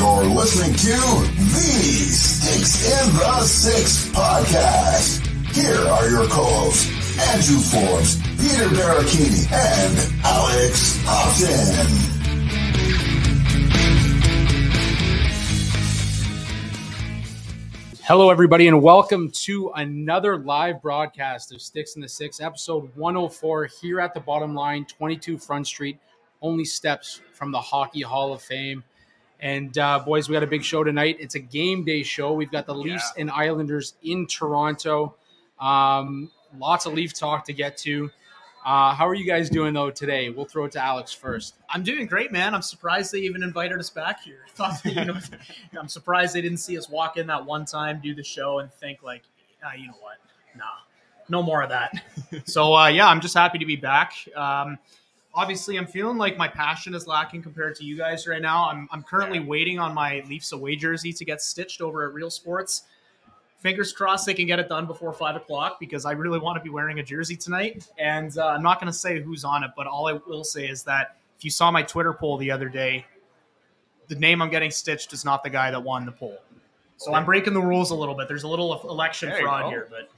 You're listening to the Sticks in the 6ix podcast. Here are your co-hosts, Andrew Forbes, Peter Barricini, and Alex Houghton. Hello, everybody, and welcome to another live broadcast of Sticks in the 6ix, episode 104, here at the bottom line, 22 Front Street, only steps from the Hockey Hall of Fame. And uh, boys, we got a big show tonight. It's a game day show. We've got the Leafs and Islanders in Toronto. Um, lots of Leaf talk to get to. Uh, how are you guys doing though today? We'll throw it to Alex first. I'm doing great, man. I'm surprised they even invited us back here. Thought that, you know, I'm surprised they didn't see us walk in that one time, do the show, and think like, ah, you know what? Nah, no more of that. so uh, yeah, I'm just happy to be back. Um, obviously, I'm feeling like my passion is lacking compared to you guys right now. I'm, I'm currently waiting on my Leafs away jersey to get stitched over at Real Sports fingers crossed they can get it done before five o'clock because I really want to be wearing a jersey tonight. And uh, I'm not going to say who's on it, but all I will say is that if you saw my Twitter poll the other day, the name I'm getting stitched is not the guy that won the poll. So I'm breaking the rules a little bit. There's a little election fraud go. here, but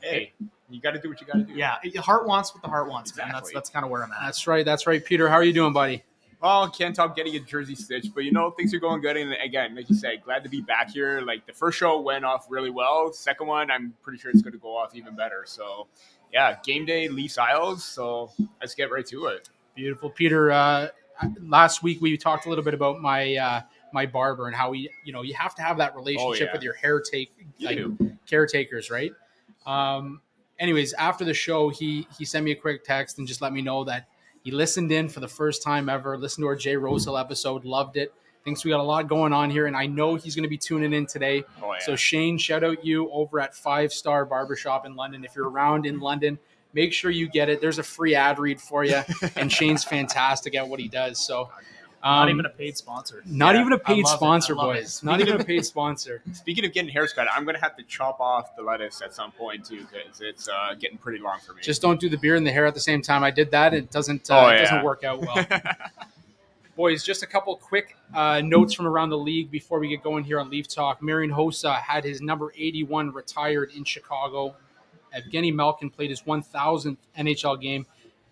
hey, you got to do what you got to do. yeah, the heart wants what the heart wants, man. That's that's kind of where I'm at. That's right. That's right. Peter, how are you doing, buddy? Well, can't top getting a jersey stitch, but you know things are going good. And again, like you said, glad to be back here. Like the first show went off really well. Second one, I'm pretty sure it's going to go off even better. So, yeah, game day Leafs Isles. So let's get right to it. Beautiful, Peter. Uh, last week we talked a little bit about my uh, my barber and how we, you know, you have to have that relationship yeah. with your hair take like do. caretakers, right? Um, anyways, after the show, he he sent me a quick text and just let me know that he listened in for the first time ever. Listened to our Jay Rosehill episode, loved it. Thinks we got a lot going on here, and I know he's going to be tuning in today. Oh yeah. So Shane, shout out you over at Five Star Barbershop in London. If you're around in London, make sure you get it. There's a free ad read for you, and Shane's fantastic at what he does. So, not um, even a paid sponsor. not Yeah, even a paid sponsor, boys. it. Not even a paid sponsor. Speaking of getting hair's cut, I'm going to have to chop off the lettuce at some point too because it's uh, getting pretty long for me. Just don't do the beard and the hair at the same time. I did that. It doesn't. Uh, Oh, It doesn't work out well. Boys, just a couple quick uh, notes from around the league before we get going here on Leaf Talk. Marian Hossa had his number 81 retired in Chicago. Evgeny Malkin played his 1,000th NHL game,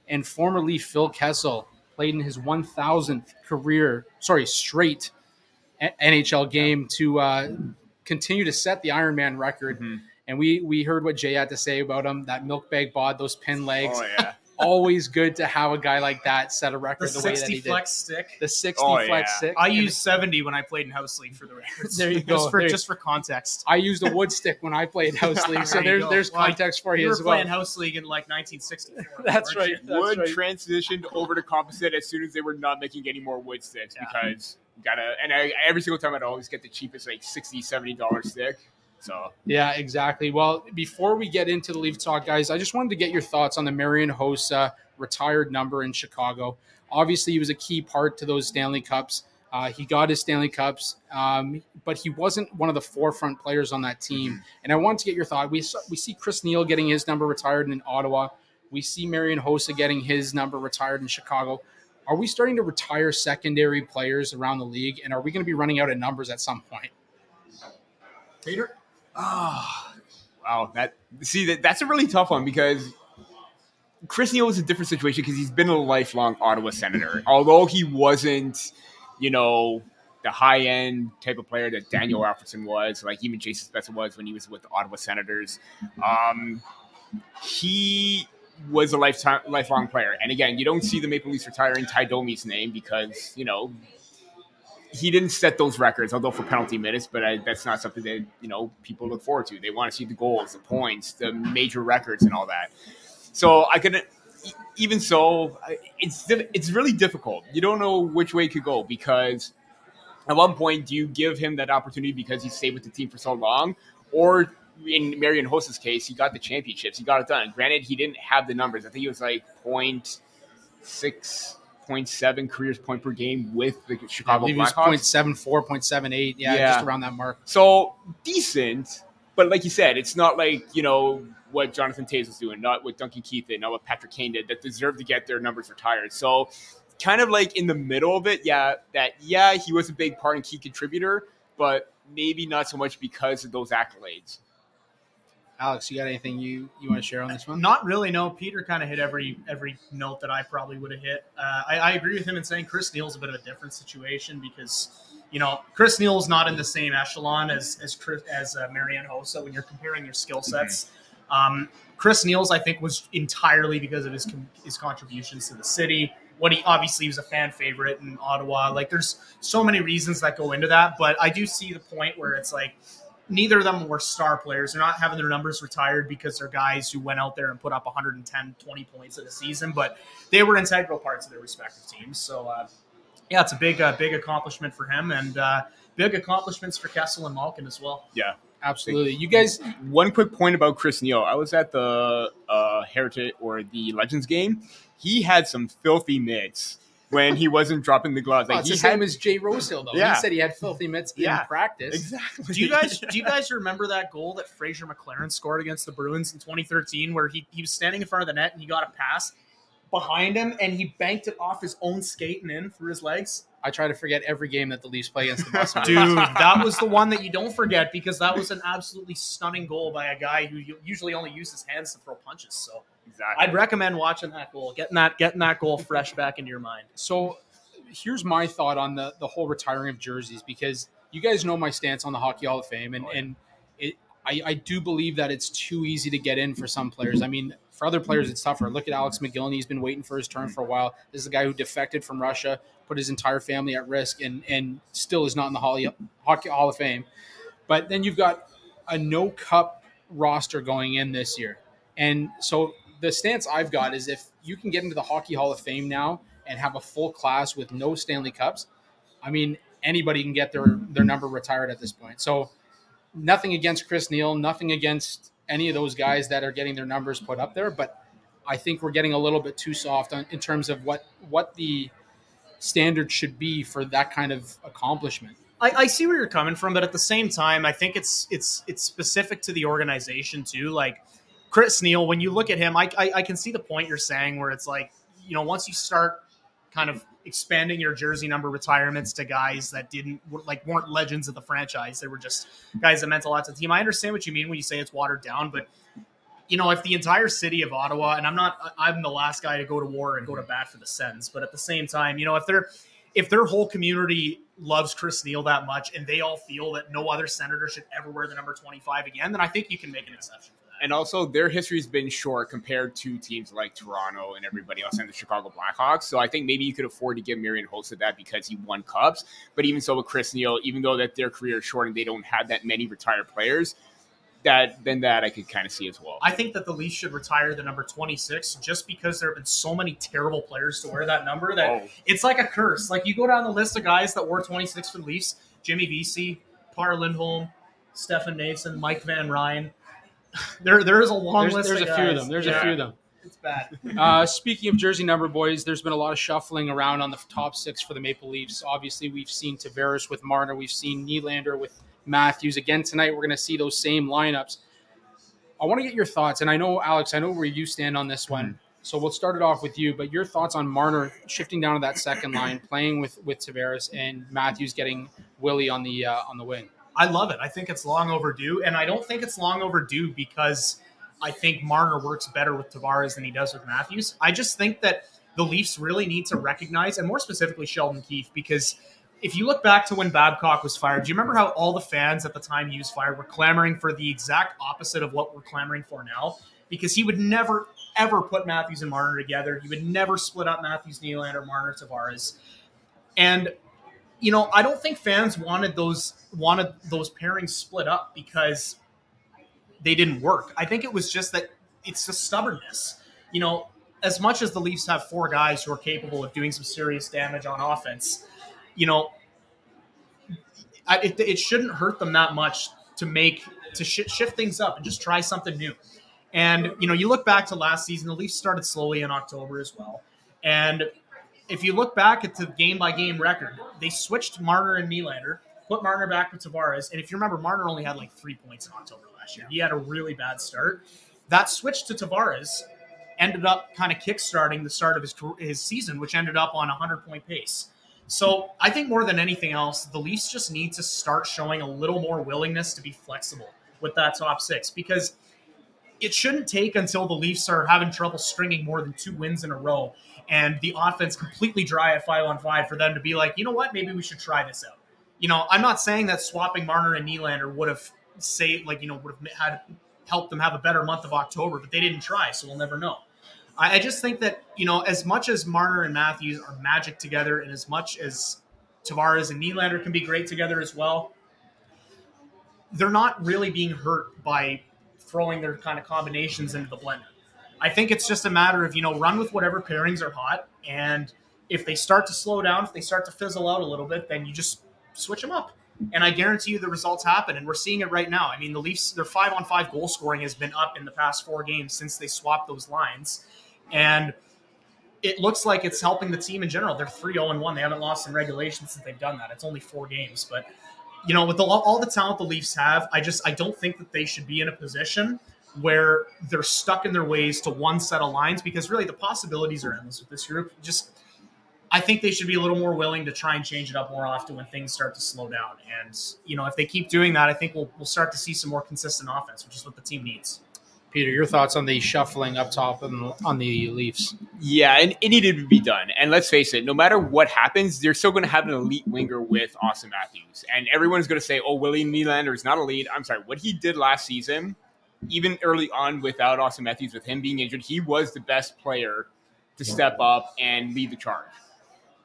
and former Leaf Phil Kessel played in his 1,000th career, sorry, straight NHL game to uh, continue to set the Ironman record. Mhm. And we we heard what Jay had to say about him. That milk bag bod, those pin legs. oh yeah. Always good to have a guy like that set a record the, way that 60 he did. flex stick. The 60 Oh, flex yeah. stick. I And used 70 when I played in house league for the records. There you go. Just for, There- just for context. I used a wood stick when I played house league, so There you there's there's Well, context for You you were as well. playing house league in like 1964. That's right. you? That's wood right. transitioned over to composite as soon as they were not making any more wood sticks Yeah. because gotta and I, every single time I'd always get the cheapest like 60 70 dollar stick so Yeah, exactly. Well, before we get into the Leaf Talk, guys, I just wanted to get your thoughts on the Marian Hossa retired number in Chicago. Obviously, he was a key part to those Stanley Cups. Uh, he got his Stanley Cups, um, but he wasn't one of the forefront players on that team. And I wanted to get your thought. We saw, we see Chris Neil getting his number retired in Ottawa. We see Marian Hossa getting his number retired in Chicago. Are we starting to retire secondary players around the league? And are we going to be running out of numbers at some point? Peter? Oh wow that see that that's a really tough one because Chris Neil is a different situation because he's been a lifelong Ottawa Senator although he wasn't you know the high end type of player that Daniel Alfredsson was like even Jason Spezza was when he was with the Ottawa Senators um he was a lifetime lifelong player. And again, you don't see the Maple Leafs retiring Tie Domi's name because, you know, he didn't set those records, although for penalty minutes, but I, that's not something that, you know, people look forward to. They want to see the goals, the points, the major records and all that. So I could even so, it's it's really difficult. You don't know which way it could go because at one point, do you give him that opportunity because he stayed with the team for so long, or in Marian Hossa's case, he got the championships, he got it done. Granted, he didn't have the numbers. I think he was like point six, point seven careers point per game with the Chicago was Blackhawks. 0.74, 0.78. Yeah, Yeah. just around that mark. So decent, but like you said, it's not like you know what Jonathan Toews was doing, not what Duncan Keith did, not what Patrick Kane did, that deserved to get their numbers retired. So kind of like in the middle of it. Yeah, that yeah, he was a big part and key contributor, but maybe not so much because of those accolades. Alex, you got anything you, you want to share on this one? Not really. No, Peter kind of hit every every note that I probably would have hit. Uh, I, I agree with him in saying Chris Neil's a bit of a different situation because you know Chris Neil's not in the same echelon as as Chris, as uh, Marian Hossa when you're comparing their skill sets. Um, Chris Neil's I think was entirely because of his his contributions to the city. What he obviously was a fan favorite in Ottawa. Like there's so many reasons that go into that, but I do see the point where it's like neither of them were star players. They're not having their numbers retired because they're guys who went out there and put up 110, 20 points in a season, but they were integral parts of their respective teams. So, uh, yeah, it's a big, uh, big accomplishment for him and uh, big accomplishments for Kessel and Malkin as well. Yeah. Absolutely. You guys, One quick point about Chris Neil. I was at the uh, Heritage or the Legends game. He had some filthy mitts when he wasn't dropping the gloves. oh, Like it's he the same had as Jay Rosehill, though. Yeah. He said he had filthy mitts Yeah. in practice. exactly. Do you guys do you guys remember that goal that Fraser McLaren scored against the Bruins in 2013 where he, he was standing in front of the net and he got a pass behind him and he banked it off his own skate and in through his legs? I try to forget every game that the Leafs play against the Boston Dude, that was the one that you don't forget because that was an absolutely stunning goal by a guy who usually only uses hands to throw punches. So exactly. I'd recommend watching that goal, getting that getting that goal fresh back into your mind. So here's my thought on the the whole retiring of jerseys because you guys know my stance on the Hockey Hall of Fame, and Oh, yeah. and it I, I do believe that it's too easy to get in for some players. I mean, for other players, it's tougher. Look at Alex Mogilny; he's been waiting for his turn for a while. This is a guy who defected from Russia, put his entire family at risk, and and still is not in the Hockey Hockey Hall of Fame. But then you've got a no cup roster going in this year. And so the stance I've got is if you can get into the Hockey Hall of Fame now and have a full class with no Stanley Cups, I mean, anybody can get their, their number retired at this point. So nothing against Chris Neil, nothing against any of those guys that are getting their numbers put up there, but I think we're getting a little bit too soft on, in terms of what what the standard should be for that kind of accomplishment. I, I see where you're coming from, but at the same time, I think it's it's it's specific to the organization too. Like Chris Neil, when you look at him, I, I I can see the point you're saying where it's like you know once you start kind of expanding your jersey number retirements to guys that didn't like weren't legends of the franchise, they were just guys that meant a lot to the team. I understand what you mean when you say it's watered down, but you know, if the entire city of Ottawa, and I'm not, I'm the last guy to go to war and go to bat for the Sens, but at the same time, you know, if they're, if their whole community loves Chris Neil that much and they all feel that no other senator should ever wear the number 25 again, then I think you can make an exception. And also their history's been short compared to teams like Toronto and everybody else and the Chicago Blackhawks. So I think maybe you could afford to give Marian Hossa that because he won cups. But even so with Chris Neil, even though that their career is short and they don't have that many retired players, that then that I could kind of see as well. I think that the Leafs should retire the number 26 just because there have been so many terrible players to wear that number that Oh. it's like a curse. Like you go down the list of guys that wore 26 for the Leafs: Jimmy Vesey, Par Lindholm, Stefan Nason, Mike Van Ryn. There, there is a long There's, list. there's a few of them. There's Yeah, a few of them. It's bad. Uh, speaking of jersey number boys, there's been a lot of shuffling around on the top six for the Maple Leafs. Obviously, we've seen Tavares with Marner, we've seen Nylander with Matthews. Again tonight, we're going to see those same lineups. I want to get your thoughts, and I know Alex, I know where you stand on this one. So we'll start it off with you, but your thoughts on Marner shifting down to that second line, playing with with Tavares, and Matthews getting Willie on the uh, on the wing. I love it. I think it's long overdue, and I don't think it's long overdue because I think Marner works better with Tavares than he does with Matthews. I just think that the Leafs really need to recognize, and more specifically Sheldon Keefe, because if you look back to when Babcock was fired, do you remember how all the fans at the time he was fired were clamoring for the exact opposite of what we're clamoring for now? Because he would never, ever put Matthews and Marner together. He would never split up Matthews, Nylander, Marner, Tavares. And you know, I don't think fans wanted those wanted those pairings split up because they didn't work. I think it was just that it's the stubbornness. You know, as much as the Leafs have four guys who are capable of doing some serious damage on offense, you know, I, it, it shouldn't hurt them that much to make to sh- shift things up and just try something new. And you know, you look back to last season, the Leafs started slowly in October as well, and if you look back at the game by game record, they switched Marner and Nylander, put Marner back with Tavares, and if you remember, Marner only had like three points in October last year. He had a really bad start. That switch to Tavares, ended up kind of kickstarting the start of his his season, which ended up on a hundred point pace. So I think more than anything else, the Leafs just need to start showing a little more willingness to be flexible with that top six because it shouldn't take until the Leafs are having trouble stringing more than two wins in a row and the offense completely dry at five on five for them to be like, you know what, maybe we should try this out. You know, I'm not saying that swapping Marner and Nylander would have saved, like, you know, would have had helped them have a better month of October, but they didn't try, so we'll never know. I, I just think that you know, as much as Marner and Matthews are magic together, and as much as Tavares and Nylander can be great together as well, they're not really being hurt by throwing their kind of combinations into the blender. I think it's just a matter of you know run with whatever pairings are hot, and if they start to slow down, if they start to fizzle out a little bit, then you just switch them up. And I guarantee you the results happen, and we're seeing it right now. I mean, the Leafs, their five on five goal scoring has been up in the past four games since they swapped those lines. And it looks like it's helping the team in general. They're 3 0 1. They haven't lost in regulation since they've done that. It's only four games. But, you know, with the, all the talent the Leafs have, I just I don't think that they should be in a position where they're stuck in their ways to one set of lines because really the possibilities are endless with this group. Just I think they should be a little more willing to try and change it up more often when things start to slow down. And you know, if they keep doing that, I think we'll we'll start to see some more consistent offense, which is what the team needs. Peter, your thoughts on the shuffling up top and on the Leafs? Yeah, and it needed to be done. And let's face it, no matter what happens, they're still going to have an elite winger with Auston Matthews. And everyone's going to say, oh, Willie Nylander is not elite. I'm sorry. What he did last season, even early on without Auston Matthews, with him being injured, he was the best player to step up and lead the charge.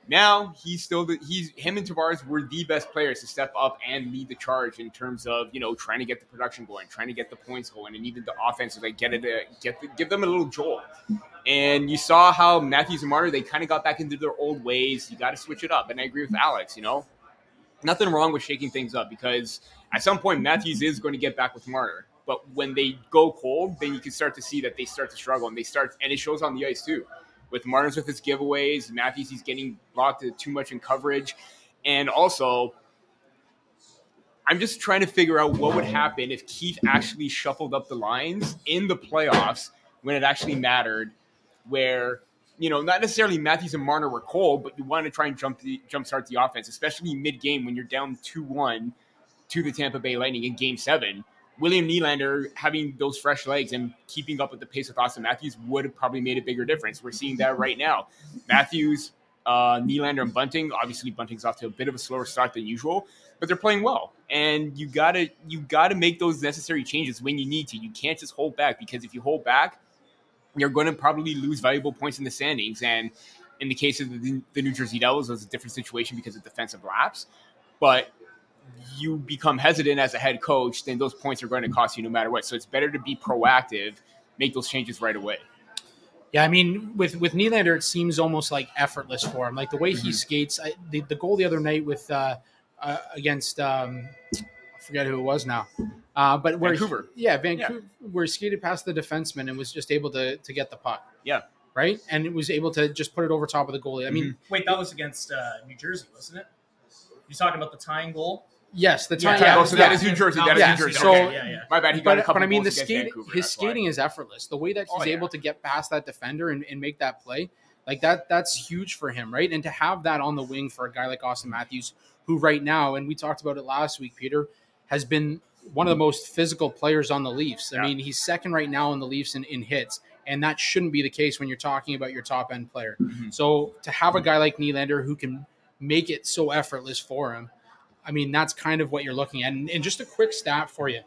Now he's still the, he's him and Tavares were the best players to step up and lead the charge in terms of you know trying to get the production going, trying to get the points going, and even the offense like get it uh, get the, give them a little jolt. And you saw how Matthews and Marner they kind of got back into their old ways. You got to switch it up, and I agree with Alex. You know, nothing wrong with shaking things up because at some point Matthews is going to get back with Marner. But when they go cold, then you can start to see that they start to struggle, and they start, and it shows on the ice too with Martin's with his giveaways. Matthews, he's getting blocked too much in coverage. And also, I'm just trying to figure out what would happen if Keefe actually shuffled up the lines in the playoffs when it actually mattered, where you know not necessarily Matthews and Marner were cold, but you want to try and jump the jumpstart the offense, especially mid game when you're down two one to the Tampa Bay Lightning in Game Seven. William Nylander having those fresh legs and keeping up with the pace of Auston Matthews would have probably made a bigger difference. We're seeing that right now. Matthews, uh, Nylander, and Bunting. Obviously, Bunting's off to a bit of a slower start than usual, but they're playing well. And you gotta you gotta make those necessary changes when you need to. You can't just hold back because if you hold back, you're going to probably lose valuable points in the standings. And in the case of the, the New Jersey Devils, it was a different situation because of defensive lapse. But you become hesitant as a head coach, then those points are going to cost you no matter what. So it's better to be proactive, make those changes right away. Yeah, I mean, with with Nylander, it seems almost like effortless for him. Like the way he mm-hmm. skates. I, the, the goal the other night with uh, uh, against um, I forget who it was now, uh, but where Vancouver. He, yeah, Vancouver, yeah. where he skated past the defenseman and was just able to to get the puck. Yeah, right, and it was able to just put it over top of the goalie. I mean, mm-hmm. wait, that was against uh, New Jersey, wasn't it? You're talking about the tying goal. Yes, the time. Yeah, yeah. Oh, so that is New Jersey. That is yeah. New Jersey. So, okay. yeah, yeah. My bad. He got but, a couple but I mean, the skating, his skating why. is effortless. The way that he's oh, able to get past that defender and, and make that play, like that, that's huge for him, right? And to have that on the wing for a guy like Auston Matthews, who right now, and we talked about it last week, Peter, has been one of the most physical players on the Leafs. I mean, he's second right now in the Leafs in, in hits, and that shouldn't be the case when you're talking about your top end player. Mm-hmm. So to have a guy like Nylander who can make it so effortless for him I mean, that's kind of what you're looking at. And, and just a quick stat for you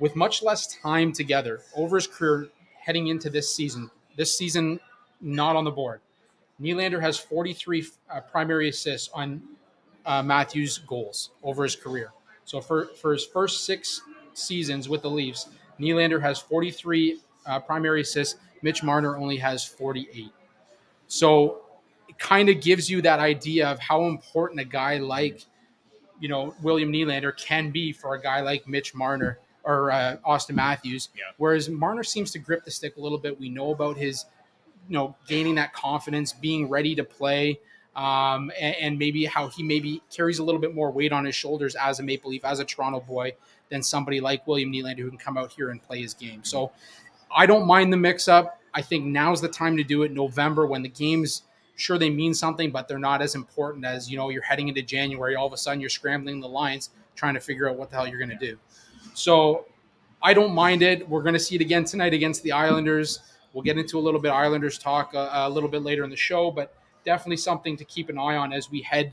with much less time together over his career heading into this season, this season not on the board. Nylander has 43 uh, primary assists on uh, Matthews' goals over his career. So for, for his first six seasons with the Leafs, Nylander has 43 uh, primary assists. Mitch Marner only has 48. So it kind of gives you that idea of how important a guy like – you know William Nylander can be for a guy like Mitch Marner or uh, Auston Matthews. Yeah. Whereas Marner seems to grip the stick a little bit. We know about his, you know, gaining that confidence, being ready to play, um, and, and, maybe how he maybe carries a little bit more weight on his shoulders as a Maple Leaf, as a Toronto boy, than somebody like William Nylander who can come out here and play his game. So I don't mind the mix up. I think now's the time to do it. November when the games sure they mean something, but they're not as important as you know you're heading into January. All of a sudden you're scrambling the lines trying to figure out what the hell you're going to do. So I don't mind it. We're going to see it again tonight against the Islanders. We'll get into a little bit of Islanders talk a, a little bit later in the show, but definitely something to keep an eye on as we head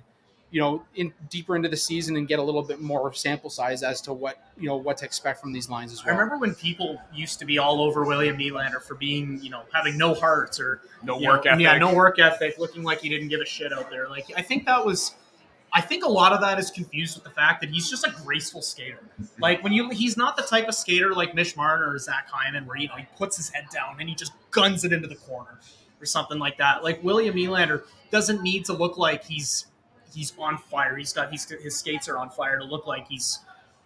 you know, in deeper into the season and get a little bit more sample size as to what you know what to expect from these lines as well. I remember when people used to be all over William Nylander for being, you know, having no hearts or No you work know, ethic. Yeah, no work ethic, looking like he didn't give a shit out there. Like I think that was I think a lot of that is confused with the fact that he's just a graceful skater. Like when you he's not the type of skater like Mitch Marner or Zach Hyman where you know he puts his head down and he just guns it into the corner or something like that. Like William Nylander doesn't need to look like he's he's on fire. He's got he's his skates are on fire to look like he's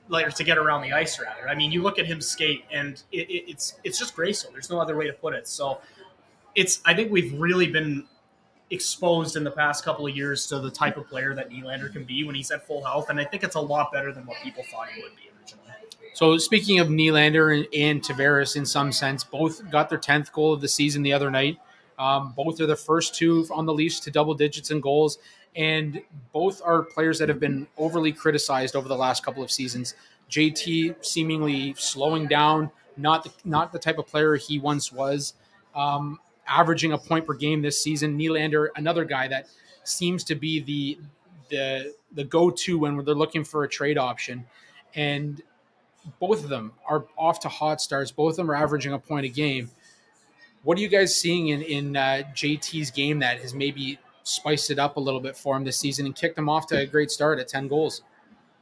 like to get around the ice rather. I mean, you look at him skate and it, it, it's it's just graceful. There's no other way to put it. So it's I think we've really been exposed in the past couple of years to the type of player that Nylander can be when he's at full health, and I think it's a lot better than what people thought he would be originally. So speaking of Nylander and, and Tavares, in some sense, both got their tenth goal of the season the other night. Um, both are the first two on the Leafs to double digits in goals, and both are players that have been overly criticized over the last couple of seasons. JT seemingly slowing down, not the, not the type of player he once was, um, averaging a point per game this season. Nylander, another guy that seems to be the the the go to when they're looking for a trade option, and both of them are off to hot starts. Both of them are averaging a point a game. What are you guys seeing in in uh, JT's game that has maybe spiced it up a little bit for him this season and kicked him off to a great start at ten goals?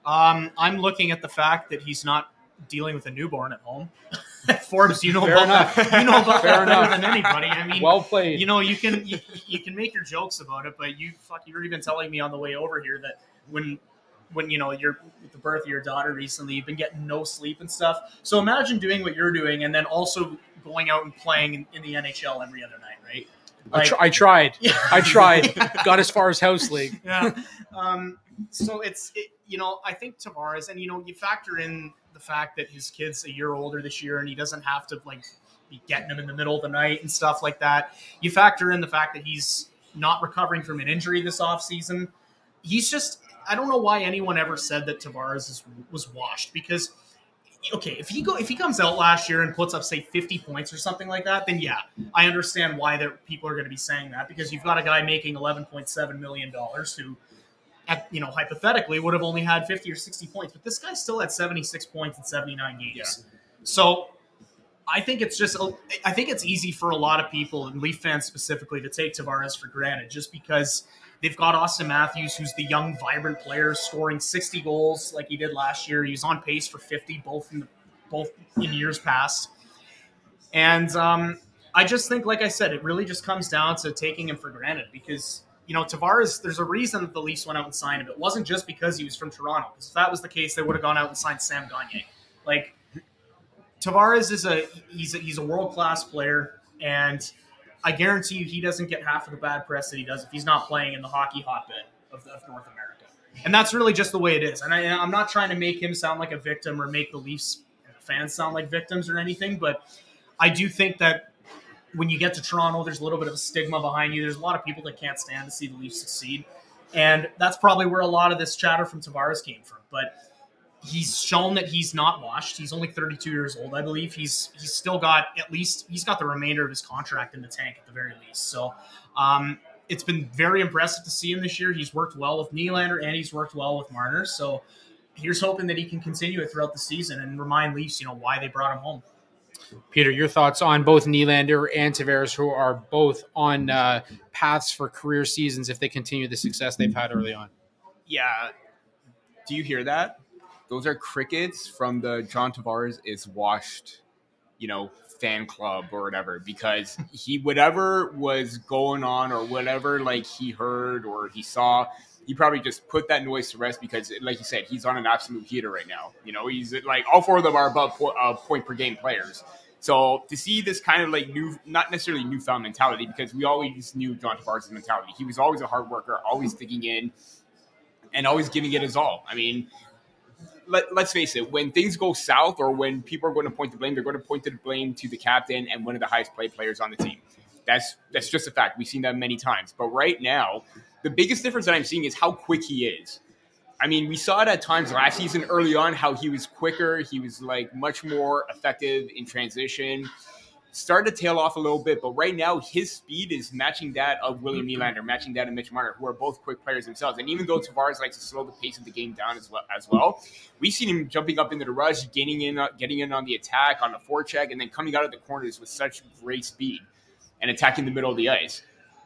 Um, I'm looking at the fact that he's not dealing with a newborn at home. Forbes, you know Fair about that. You know about Fair that better than anybody. I mean, Well played. you know, you can you, you can make your jokes about it, but you fuck, you're been telling me on the way over here that when when you know you're with the birth of your daughter recently, you've been getting no sleep and stuff. So imagine doing what you're doing and then also going out and playing in, in the NHL every other night, right? I, tr- I tried. Yeah. I tried. Got as far as house league. yeah. Um, so it's it, you know I think Tavares and you know you factor in the fact that his kid's a year older this year and he doesn't have to like be getting him in the middle of the night and stuff like that. You factor in the fact that he's not recovering from an injury this offseason. He's just I don't know why anyone ever said that Tavares is, was washed because okay, if he go if he comes out last year and puts up say 50 points or something like that, then yeah, I understand why there people are going to be saying that because you've got a guy making 11.7 million dollars who at, you know hypothetically would have only had 50 or 60 points, but this guy still had 76 points in 79 games. So I think it's just I think it's easy for a lot of people and Leaf fans specifically to take Tavares for granted just because they've got Auston Matthews, who's the young, vibrant player, scoring 60 goals like he did last year. He was on pace for 50 both in the, both in years past. And um, I just think, like I said, it really just comes down to taking him for granted because you know Tavares. There's a reason that the Leafs went out and signed him. It wasn't just because he was from Toronto. Because if that was the case, they would have gone out and signed Sam Gagne. Like Tavares is a he's a, he's a world class player, and I guarantee you he doesn't get half of the bad press that he does if he's not playing in the hockey hotbed of, of North America. And that's really just the way it is. And I, I'm not trying to make him sound like a victim or make the Leafs fans sound like victims or anything, but I do think that when you get to Toronto, there's a little bit of a stigma behind you. There's a lot of people that can't stand to see the Leafs succeed. And that's probably where a lot of this chatter from Tavares came from. But he's shown that he's not washed. He's only 32 years old, I believe. He's he's still got at least he's got the remainder of his contract in the tank at the very least. So um, it's been very impressive to see him this year. He's worked well with Nylander and he's worked well with Marner. So here's hoping that he can continue it throughout the season and remind Leafs, you know, why they brought him home. Peter, your thoughts on both Nylander and Tavares, who are both on uh, paths for career seasons if they continue the success they've had early on. Yeah. Do you hear that? Those are crickets from the John Tavares is washed, you know, fan club or whatever because he whatever was going on or whatever like he heard or he saw he probably just put that noise to rest because like you said he's on an absolute heater right now. You know he's like all four of them are above po- uh, point per game players. So to see this kind of like new not necessarily newfound mentality because we always knew John Tavares' mentality. He was always a hard worker always digging in and always giving it his all. I mean, let, let's face it, when things go south or when people are going to point the blame, they're going to point the blame to the captain and one of the highest paid players on the team. That's that's just a fact. We've seen that many times. But right now, the biggest difference that I'm seeing is how quick he is. I mean, we saw it at times last season early on how he was quicker. He was like much more effective in transition. Started to tail off a little bit, but right now his speed is matching that of William mm-hmm. Nylander, matching that of Mitch Marner, who are both quick players themselves. And even though Tavares likes to slow the pace of the game down as well, as well, we've seen him jumping up into the rush, gaining in, getting in on the attack, on the forecheck, and then coming out of the corners with such great speed and attacking the middle of the ice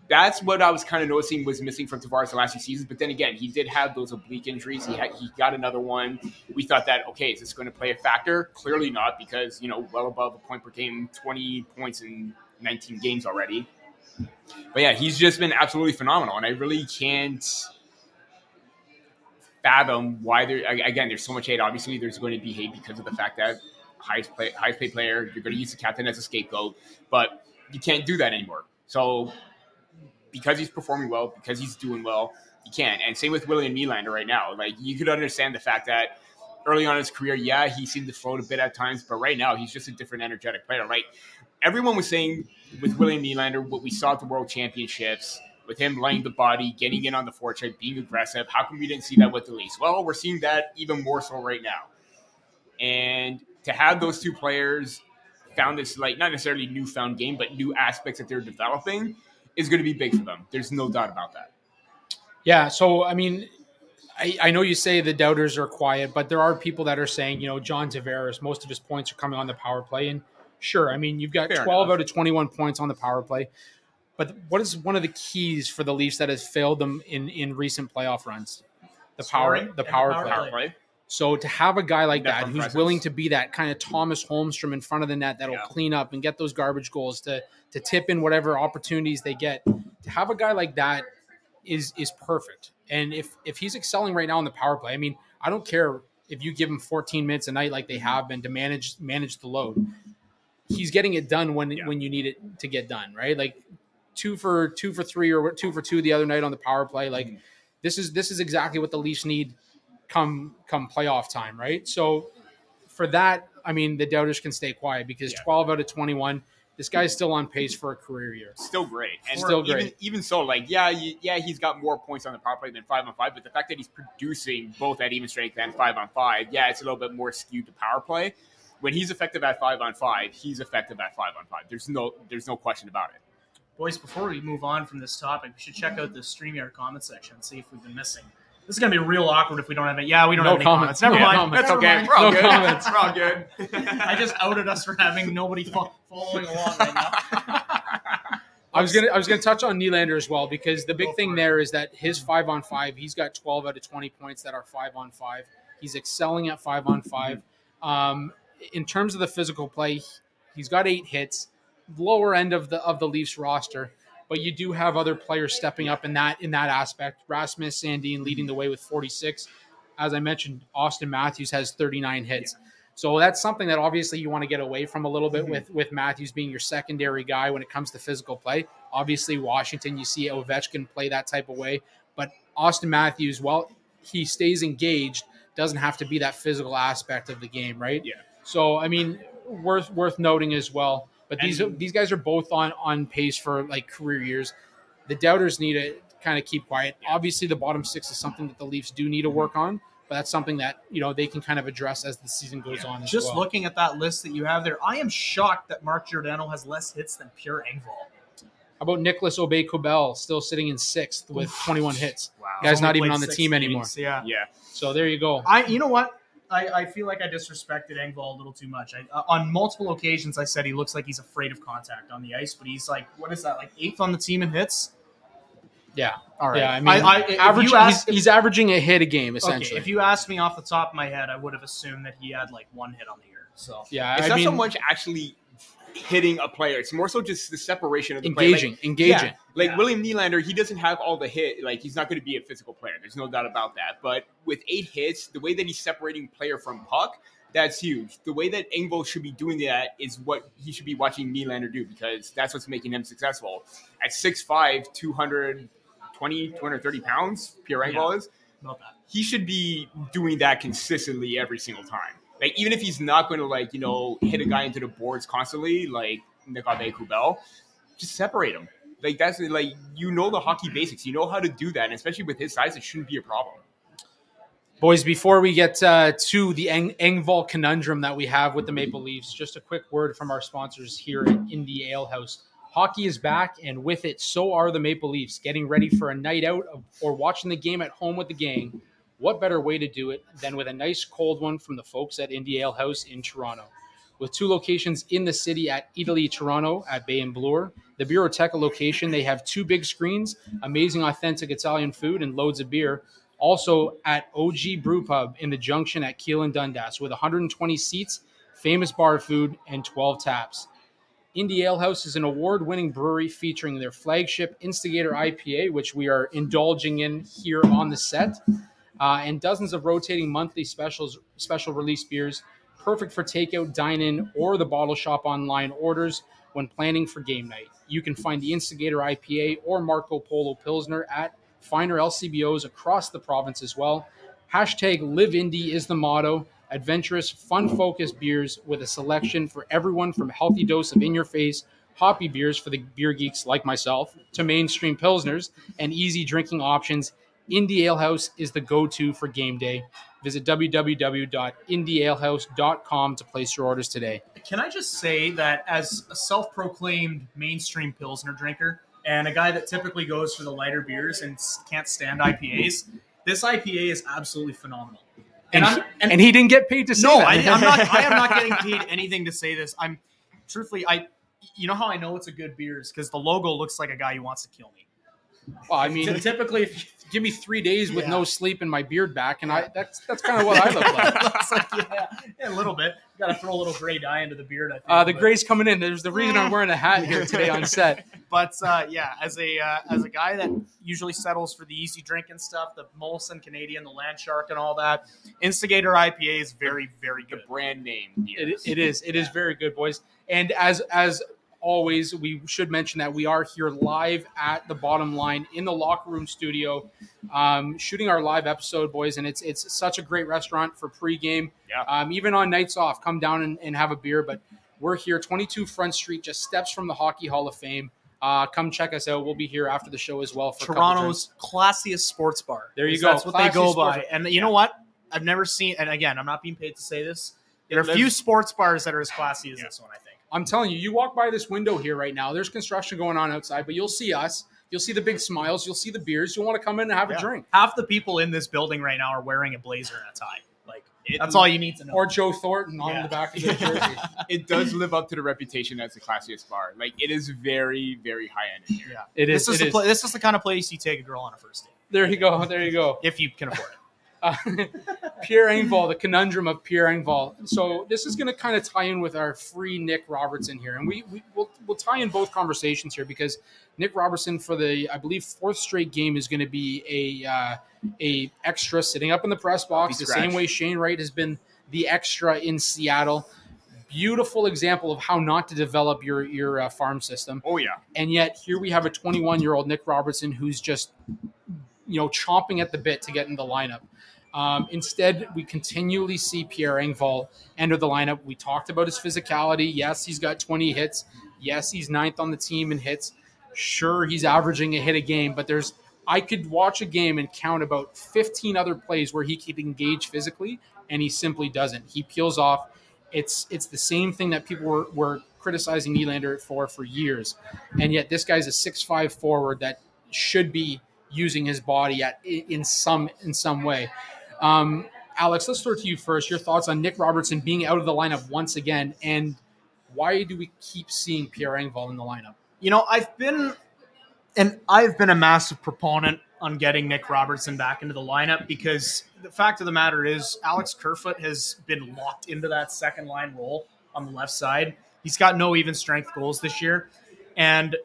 that's what I was kind of noticing was missing from Tavares the last few seasons. But then again, he did have those oblique injuries. He had, he got another one. We thought that okay, is this going to play a factor? Clearly not, because you know well above a point per game, twenty points in nineteen games already. But yeah, he's just been absolutely phenomenal, and I really can't fathom why there. Again, there's so much hate. Obviously, there's going to be hate because of the fact that highest play, highest paid player, you're going to use the captain as a scapegoat, but you can't do that anymore. So because he's performing well, because he's doing well, he can. And same with William Nylander right now. Like you could understand the fact that early on in his career, yeah, he seemed to float a bit at times, but right now he's just a different energetic player. Right? Everyone was saying with William Nylander what we saw at the World Championships. With him laying the body, getting in on the forecheck, being aggressive. How come we didn't see that with the Leafs? Well, we're seeing that even more so right now. And to have those two players found this like not necessarily newfound game, but new aspects that they're developing is going to be big for them. There's no doubt about that. Yeah. So, I mean, I, I, know you say the doubters are quiet, but there are people that are saying, you know, John Tavares, most of his points are coming on the power play. And sure, I mean, you've got Fair 12 enough. out of 21 points on the power play. But what is one of the keys for the Leafs that has failed them in, in recent playoff runs? The power, the power, the power play. play. So to have a guy like that who's presence. willing to be that kind of Tomas Holmstrom in front of the net that'll yeah. clean up and get those garbage goals to to tip in whatever opportunities they get, to have a guy like that is is perfect. And if if he's excelling right now in the power play, I mean, I don't care if you give him 14 minutes a night like they have been to manage manage the load. He's getting it done when yeah. when you need it to get done, right? Like two for two for three or two for two the other night on the power play. Like mm-hmm. this is this is exactly what the Leafs need come come playoff time, right? So for that, I mean, the doubters can stay quiet because yeah. 12 out of 21, this guy's still on pace for a career year. Still great, and still great. Even, even so, like yeah, yeah, he's got more points on the power play than five on five, but the fact that he's producing both at even strength and five on five, yeah, it's a little bit more skewed to power play. When he's effective at five on five, he's effective at five on five. There's no, there's no question about it. Boys, before we move on from this topic, we should check out the StreamYard comment section and see if we've been missing this is gonna be real awkward if we don't have it. Yeah, we don't no have any comments. comments. Never yeah, mind. That's okay. We're all no good. Comments. We're all good. I just outed us for having nobody fo- following along right now. I was gonna I was gonna touch on Nylander as well because the big Go thing there is that his five on five, he's got twelve out of twenty points that are five on five. He's excelling at five on five. Um, in terms of the physical play, he's got eight hits, lower end of the of the Leafs roster but you do have other players stepping up in that in that aspect. Rasmus Sandin leading the way with 46. As I mentioned, Auston Matthews has 39 hits. Yeah. So that's something that obviously you want to get away from a little bit mm-hmm. with with Matthews being your secondary guy when it comes to physical play. Obviously, Washington, you see Ovechkin play that type of way, but Auston Matthews, while he stays engaged, doesn't have to be that physical aspect of the game, right? Yeah. So I mean, worth worth noting as well. But these and, these guys are both on on pace for like career years. The doubters need to kind of keep quiet. Yeah. Obviously, the bottom six is something that the Leafs do need to mm-hmm. work on, but that's something that you know they can kind of address as the season goes yeah. on. Just well. looking at that list that you have there, I am shocked that Mark Giordano has less hits than Pierre Engvall. How about Nicolas Aube-Kubel still sitting in sixth with 21 hits? Wow, guy's not even on the team games. anymore. Yeah, yeah. So there you go. I, you know what? I, I feel like I disrespected Engvall a little too much. I, uh, on multiple occasions, I said he looks like he's afraid of contact on the ice, but he's like, what is that, like eighth on the team in hits? Yeah. All right. Yeah, I mean, I, I, average, asked, he's, he's, averaging a hit a game essentially. Okay, if you asked me off the top of my head, I would have assumed that he had like one hit on the year. So yeah, it's I not mean, so much actually hitting a player. It's more so just the separation of the engaging, like, engaging. Yeah, like yeah. William Nylander, he doesn't have all the hit. Like he's not going to be a physical player. There's no doubt about that. But with eight hits, the way that he's separating player from puck, that's huge. The way that Engvall should be doing that is what he should be watching Nylander do because that's what's making him successful. At 6'5", 220, 230 pounds, Pierre Engvall yeah. is. about that. he should be doing that consistently every single time. Like even if he's not going to like you know hit a guy into the boards constantly, like Nic Aube-Kubel, just separate him. Like that's like you know the hockey basics. You know how to do that, and especially with his size, it shouldn't be a problem. Boys, before we get uh, to the Eng- conundrum that we have with the Maple Leafs, just a quick word from our sponsors here at Indie Ale House. Hockey is back, and with it, so are the Maple Leafs. Getting ready for a night out or watching the game at home with the gang. What better way to do it than with a nice cold one from the folks at Indie Ale House in Toronto? With two locations in the city at Eataly, Toronto, at Bay and Bloor, the Birroteca location, they have two big screens, amazing authentic Italian food, and loads of beer. Also at OG Brew Pub in the Junction at Keele and Dundas with 120 seats, famous bar food, and 12 taps. Indie Ale House is an award winning brewery featuring their flagship Instigator IPA, which we are indulging in here on the set, uh, and dozens of rotating monthly specials, special release beers, perfect for takeout, dine in, or the bottle shop online orders when planning for game night. You can find the Instigator IPA or Marco Polo Pilsner at finer LCBOs across the province as well. Hashtag Live Indie is the motto. Adventurous, fun focused beers with a selection for everyone from healthy dose of in your face hoppy beers for the beer geeks like myself to mainstream pilsners and easy drinking options. Indie Ale House is the go to for game day. Visit www.indiealehouse.com to place your orders today. Can I just say that as a self-proclaimed mainstream pilsner drinker and a guy that typically goes for the lighter beers and can't stand IPAs, this IPA is absolutely phenomenal. And, I'm- he, and he didn't get paid to say no, that. I, I'm not. I am not getting paid anything to say this. I'm truthfully, I. You know how I know it's a good beer is because the logo looks like a guy who wants to kill me. well, I mean, typically, if you, give me three days with Yeah. no sleep and my beard back, and I that's that's kind of what I look like. Looks like, yeah, yeah, a little bit. Got to throw a little gray dye into the beard. I think. Uh, the but- gray's coming in. There's the reason I'm wearing a hat here today on set. But uh, yeah, as a uh, as a guy that usually settles for the easy drinking stuff, the Molson Canadian, the Land Shark, and all that, Instigator IPA is very very The good. brand name. It, beers. it is. It is very good, boys. And as as always, we should mention that we are here live at the bottom line in the locker room studio, um, shooting our live episode, boys. And it's it's such a great restaurant for pregame. Yeah. Um, even on nights off, come down and, and have a beer. But we're here, 22 Front Street, just steps from the Hockey Hall of Fame. Uh, come check us out. We'll be here after the show as well. For a couple drinks. Toronto's classiest sports bar. There you go. That's what they go by. sports- And you know what? I've never seen. And again, I'm not being paid to say this. There are a few sports bars that are as classy as Yeah. this one. I think. I'm telling you, you walk by this window here right now. There's construction going on outside, but you'll see us. You'll see the big smiles. You'll see the beers. You'll want to come in and have a drink. Half the people in this building right now are wearing a blazer and a tie. Like It- that's all you need to know. Or Joe Thornton on Yeah. the back of the jersey. it does live up to the reputation as the classiest bar. Like it is very, very high end in here. yeah. It is. This is it the is. pla- this is the kind of place you take a girl on a first date There you go. There you go. if you can afford it. Uh, Pierre Engvall, the conundrum of Pierre Engvall. So this is going to kind of tie in with our free Nick Robertson here, and we, we will we'll tie in both conversations here because Nick Robertson for the I believe fourth straight game is going to be a uh, a extra sitting up in the press box the same way Shane Wright has been the extra in Seattle. Beautiful example of how not to develop your your uh, farm system Oh yeah. and yet here we have a 21 year old Nick Robertson who's just you know chomping at the bit to get in the lineup. Um, instead, we continually see Pierre Engvall enter the lineup. We talked about his physicality. Yes, he's got 20 hits. Yes, he's ninth on the team in hits. Sure, he's averaging a hit a game, but there's I could watch a game and count about 15 other plays where he could engage physically, and he simply doesn't. He peels off. It's it's the same thing that people were, were criticizing Nylander for for years, and yet this guy's a six five forward that should be using his body at in some in some way. Um, Alex, let's start to you first. Your thoughts on Nick Robertson being out of the lineup once again, and why do we keep seeing Pierre Engvall in the lineup? You know, I've been and I've been a massive proponent on getting Nick Robertson back into the lineup because the fact of the matter is Alex Kerfoot has been locked into that second line role on the left side. He's got no even strength goals this year. And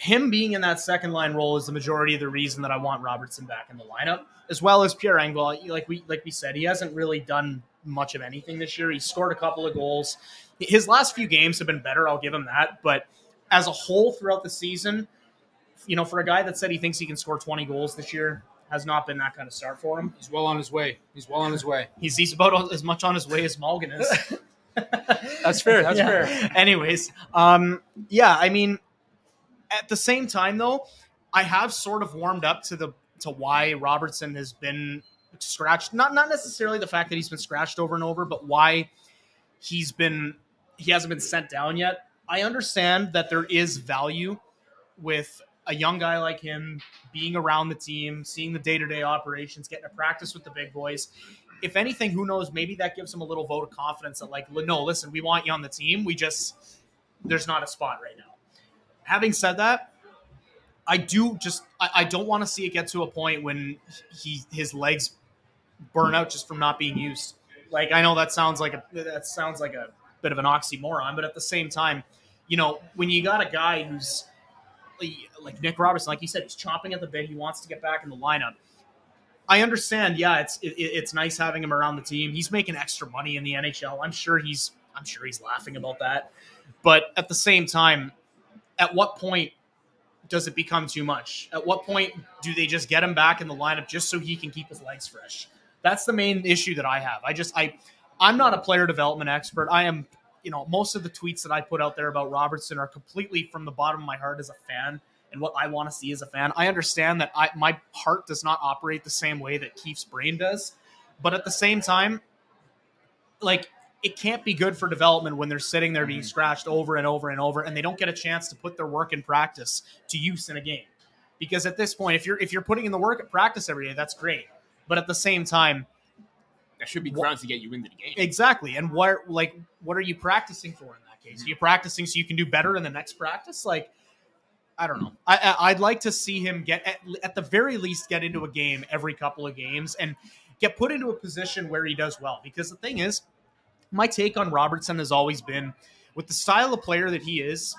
him being in that second line role is the majority of the reason that I want Robertson back in the lineup, as well as Pierre Engvall. Like we like we said, he hasn't really done much of anything this year. He scored a couple of goals. His last few games have been better, I'll give him that. But as a whole throughout the season, you know, for a guy that said he thinks he can score 20 goals this year, has not been that kind of start for him. He's well on his way. He's well on his way. He's he's about as much on his way as Malgin is. That's fair. That's Yeah. fair. Anyways, um, yeah, I mean, at the same time though, I have sort of warmed up to the to why Robertson has been scratched. Not not necessarily the fact that he's been scratched over and over, but why he's been he hasn't been sent down yet. I understand that there is value with a young guy like him being around the team, seeing the day to day operations, getting to practice with the big boys. If anything, who knows? Maybe that gives him a little vote of confidence that, like, no, listen, we want you on the team. We just, there's not a spot right now. Having said that, I do just, I, I don't want to see it get to a point when he his legs burn out just from not being used. Like, I know that sounds like a that sounds like a bit of an oxymoron, but at the same time, you know, when you got a guy who's like Nick Robertson, like you said, he's chomping at the bit. He wants to get back in the lineup. I understand. Yeah, it's it, it's nice having him around the team. He's making extra money in the NHL. I'm sure he's I'm sure he's laughing about that. But at the same time, at what point does it become too much? At what point do they just get him back in the lineup just so he can keep his legs fresh? That's the main issue that I have. I just I I'm not a player development expert. I am you know, most of the tweets that I put out there about Robertson are completely from the bottom of my heart as a fan and what I want to see as a fan. I understand that I, my heart does not operate the same way that Keefe's brain does, but at the same time, like it can't be good for development when they're sitting there being mm-hmm. scratched over and over and over, and they don't get a chance to put their work in practice to use in a game. Because at this point, if you're if you're putting in the work at practice every day, that's great. But at the same time, That should be grounds to get you into the game. Exactly. And what like what are you practicing for in that case? Mm-hmm. Are you practicing so you can do better in the next practice? Like I don't know. Mm-hmm. I, I I'd like to see him get at, at the very least get into a game every couple of games and get put into a position where he does well. Because the thing is, my take on Robertson has always been with the style of player that he is,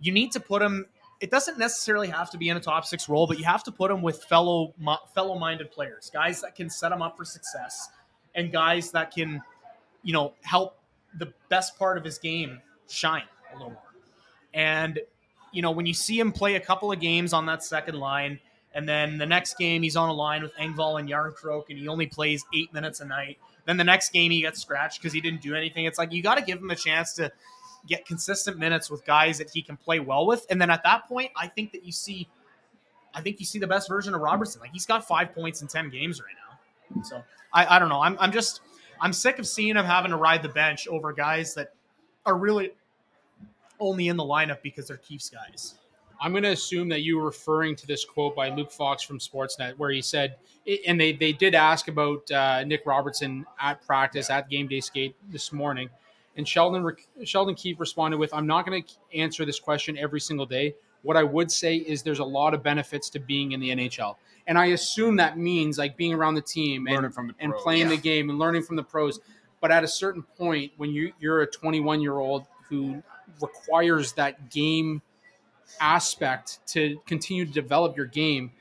you need to put him. It doesn't necessarily have to be in a top six role, but you have to put him with fellow fellow minded players, guys that can set him up for success, and guys that can, you know, help the best part of his game shine a little more. And you know, when you see him play a couple of games on that second line, and then the next game he's on a line with Engvall and Järnkrok, and he only plays eight minutes a night. Then the next game he gets scratched because he didn't do anything. It's like you got to give him a chance to get consistent minutes with guys that he can play well with, and then at that point, I think that you see, I think you see the best version of Robertson. Like he's got five points in ten games right now. So I, I don't know. I'm, I'm just I'm sick of seeing him having to ride the bench over guys that are really only in the lineup because they're Keefe's guys. I'm going to assume that you were referring to this quote by Luke Fox from Sportsnet, where he said, and they, they did ask about uh, Nick Robertson at practice at game day skate this morning. And Sheldon Sheldon Keefe responded with, I'm not going to answer this question every single day. What I would say is there's a lot of benefits to being in the NHL. And I assume that means like being around the team and, from the and pros. playing the game and learning from the pros. But at a certain point, when you, you're a 21 year old who requires that game aspect to continue to develop your game,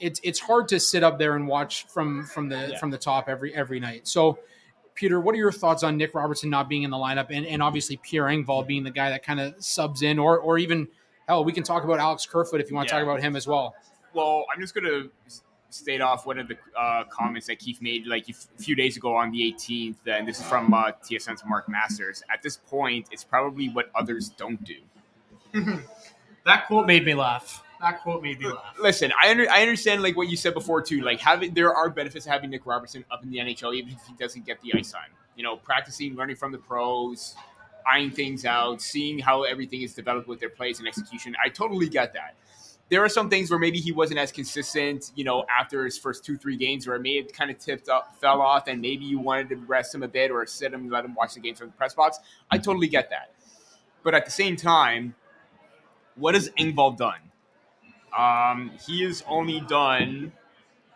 it's it's hard to sit up there and watch from from the Yeah. from the top every every night. So, Peter, what are your thoughts on Nick Robertson not being in the lineup, and, and obviously Pierre Engvall being the guy that kind of subs in, or or even hell, we can talk about Alex Kerfoot if you want to Yeah. talk about him as well. Well, I'm just gonna state off one of the uh, comments that Keefe made like a few days ago on the 18th, and this is from uh, TSN's Mark Masters. At this point, it's probably what others don't do. That quote made me laugh. That quote made me laugh. Listen, I under, I understand like what you said before too. Like having there are benefits to having Nick Robertson up in the NHL, even if he doesn't get the ice time. You know, practicing, learning from the pros, eyeing things out, seeing how everything is developed with their plays and execution. I totally get that. There are some things where maybe he wasn't as consistent, you know, after his first two, three games, where it may have kind of tipped up, fell off, and maybe you wanted to rest him a bit or sit him, and let him watch the games from the press box. I totally get that. But at the same time, what has Engvall done? Um, he has only done.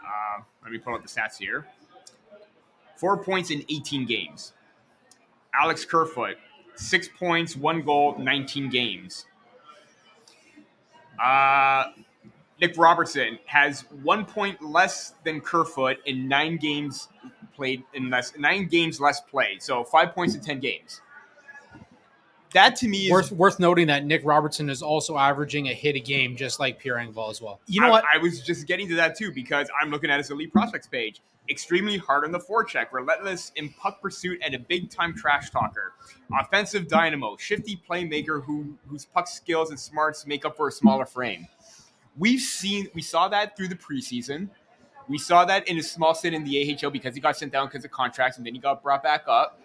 Uh, let me pull up the stats here. Four points in 18 games. Alex Kerfoot, six points, one goal, 19 games. Uh, Nick Robertson has one point less than Kerfoot in nine games played in less nine games less played. So five points in 10 games. That to me is Worth worth noting that Nick Robertson is also averaging a hit a game, just like Pierre Engvall as well. You know I, what? I was just getting to that too because I'm looking at his elite prospects page. Extremely hard on the forecheck, relentless in puck pursuit, and a big time trash talker. Offensive dynamo, shifty playmaker who whose puck skills and smarts make up for a smaller frame. We've seen we saw that through the preseason. We saw that in his small stint in the AHL because he got sent down because of contracts and then he got brought back up.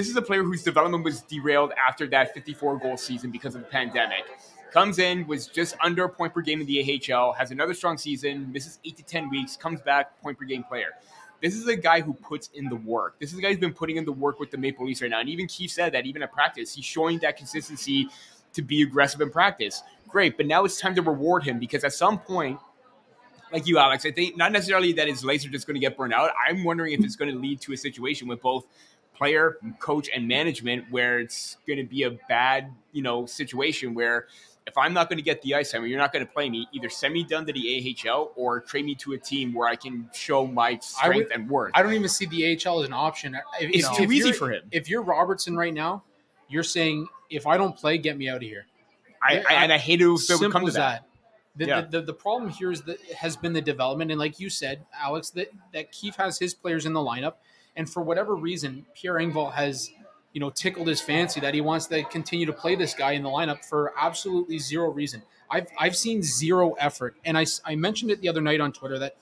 This is a player whose development was derailed after that 54 goal season because of the pandemic. Comes in, was just under a point per game in the AHL, has another strong season, misses eight to 10 weeks, comes back, point per game player. This is a guy who puts in the work. This is a guy who's been putting in the work with the Maple Leafs right now. And even Keefe said that even at practice, he's showing that consistency to be aggressive in practice. Great, but now it's time to reward him because at some point, like you, Alex, I think not necessarily that his legs are just going to get burned out. I'm wondering if it's going to lead to a situation with both player, coach, and management where it's going to be a bad, you know, situation where if I'm not going to get the ice time or you're not going to play me, either send me down to the AHL or trade me to a team where I can show my strength would- and worth. I don't even see the AHL as an option. If- It's you too easy for him. If you're Robertson right now, you're saying if I don't play, get me out of here. I, I, and I hate it if it would come to that. that. The, Yeah. the, the, the problem here is that has been the development, and like you said, Alex, that that Keefe has his players in the lineup, and for whatever reason, Pierre Engvall has, you know, tickled his fancy that he wants to continue to play this guy in the lineup for absolutely zero reason. I've I've seen zero effort, and I, I mentioned it the other night on Twitter that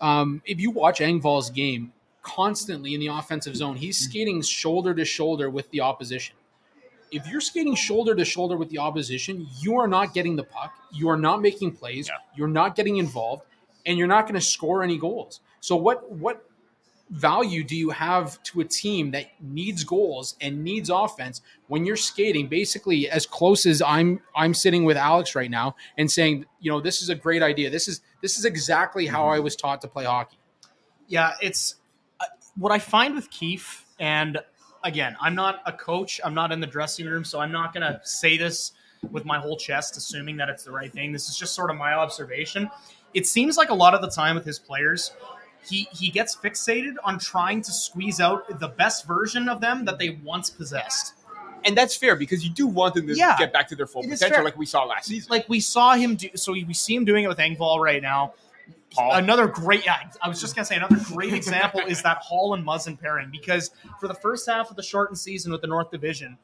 um, if you watch Engvall's game constantly in the offensive zone, he's Mm-hmm. skating shoulder to shoulder with the opposition. If you're skating shoulder to shoulder with the opposition, you are not getting the puck, you are not making plays, Yeah. you're not getting involved, and you're not going to score any goals. So what what value do you have to a team that needs goals and needs offense when you're skating basically as close as I'm I'm sitting with Alex right now and saying, you know, this is a great idea. This is this is exactly how I was taught to play hockey. Yeah, it's uh, what I find with Keefe, and again, I'm not a coach. I'm not in the dressing room, so I'm not going to say this with my whole chest, assuming that it's the right thing. This is just sort of my observation. It seems like a lot of the time with his players, he he gets fixated on trying to squeeze out the best version of them that they once possessed. And that's fair because you do want them to Yeah. get back to their full potential like we saw last season. Like we saw him do, so we see him doing it with Engvall right now. Paul. Another great, yeah, I was just gonna say another great example is that Holl and Muzzin pairing because for the first half of the shortened season with the North Division,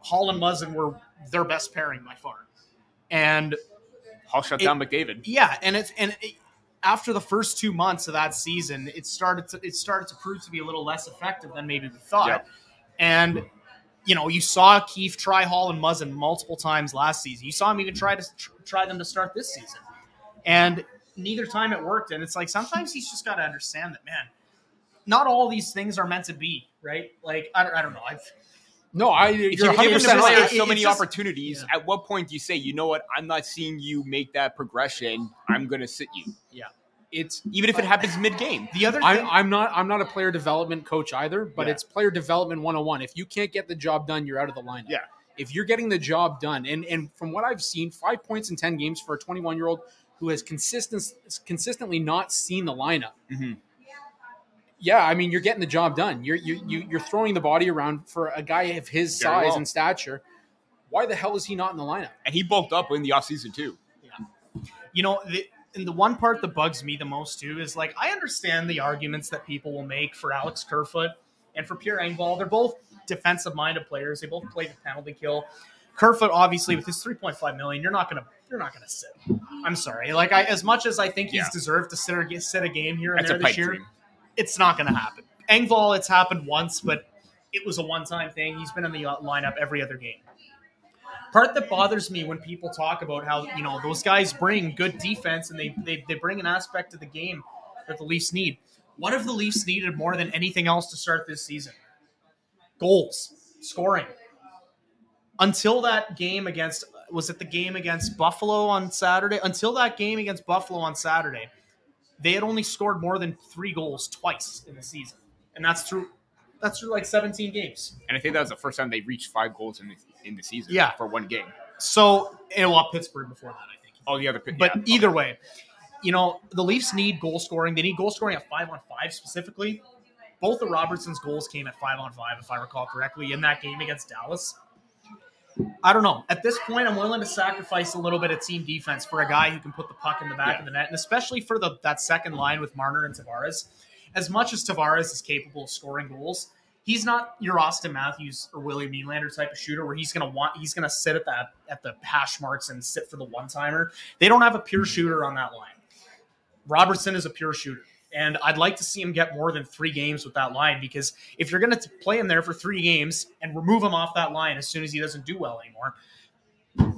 Holl and Muzzin were their best pairing by far, and Holl shut it- down McDavid. yeah, and it's and it, after the first two months of that season, it started to it started to prove to be a little less effective than maybe we thought. Yep. And you know, you saw Keefe try Holl and Muzzin multiple times last season. You saw him even try to tr- try them to start this season, and neither time it worked. And it's like sometimes he's just got to understand that, man. Not all these things are meant to be, right? Like I don't, I don't know. I've No, I If you're you're 100 giving the percent player right. so many just- opportunities, yeah. at what point do you say, you know what, I'm not seeing you make that progression. I'm going to sit you, Yeah. It's even if it happens mid game. the other I'm, thing. I'm not I'm not a player development coach either, but Yeah. it's player development 101. If you can't get the job done, you're out of the lineup. Yeah. If you're getting the job done, and and from what I've seen, five points in 10 games for a 21 year old who has consistent consistently not seen the lineup. Mhm. Yeah, I mean you're getting the job done. You're you, you you're throwing the body around for a guy of his Very size well. and stature. Why the hell is he not in the lineup? And he bulked up in the offseason, too. Yeah. You know, the, and the one part that bugs me the most too is like I understand the arguments that people will make for Alex Kerfoot and for Pierre Engvall. They're both defensive-minded players. They both play the penalty kill. Kerfoot, obviously, with his 3.5 million, you're not gonna you're not gonna sit. I'm sorry. Like I, as much as I think he's Yeah. deserved to sit or get sit a game here and That's there pipe this year, dream. It's not gonna happen. Engvall, it's happened once, but it was a one-time thing. He's been in the uh, lineup every other game part that bothers me when people talk about how you know those guys bring good defense and they they, they bring an aspect to the game that the Leafs need. What if the Leafs needed more than anything else to start this season? Goals, scoring. Until that game against was it the game against Buffalo on Saturday? Until that game against Buffalo on Saturday, they had only scored more than three goals twice in the season, and that's through that's through like 17 games. And I think that was the first time they reached five goals in the, in the season Yeah. for one game. So, and well, Pittsburgh before that, I think. Oh, All the other, But yeah. either way, you know, the Leafs need goal scoring. They need goal scoring at five on five specifically. Both of Robertson's goals came at five on five, if I recall correctly, in that game against Dallas. I don't know. At this point, I'm willing to sacrifice a little bit of team defense for a guy who can put the puck in the back Yeah. of the net, and especially for the that second line with Marner and Tavares. As much as Tavares is capable of scoring goals, he's not your Auston Matthews or William Nylander type of shooter where he's gonna want he's gonna sit at that at the hash marks and sit for the one timer. They don't have a pure shooter on that line. Robertson is a pure shooter. And I'd like to see him get more than three games with that line because if you're going to play him there for three games and remove him off that line as soon as he doesn't do well anymore,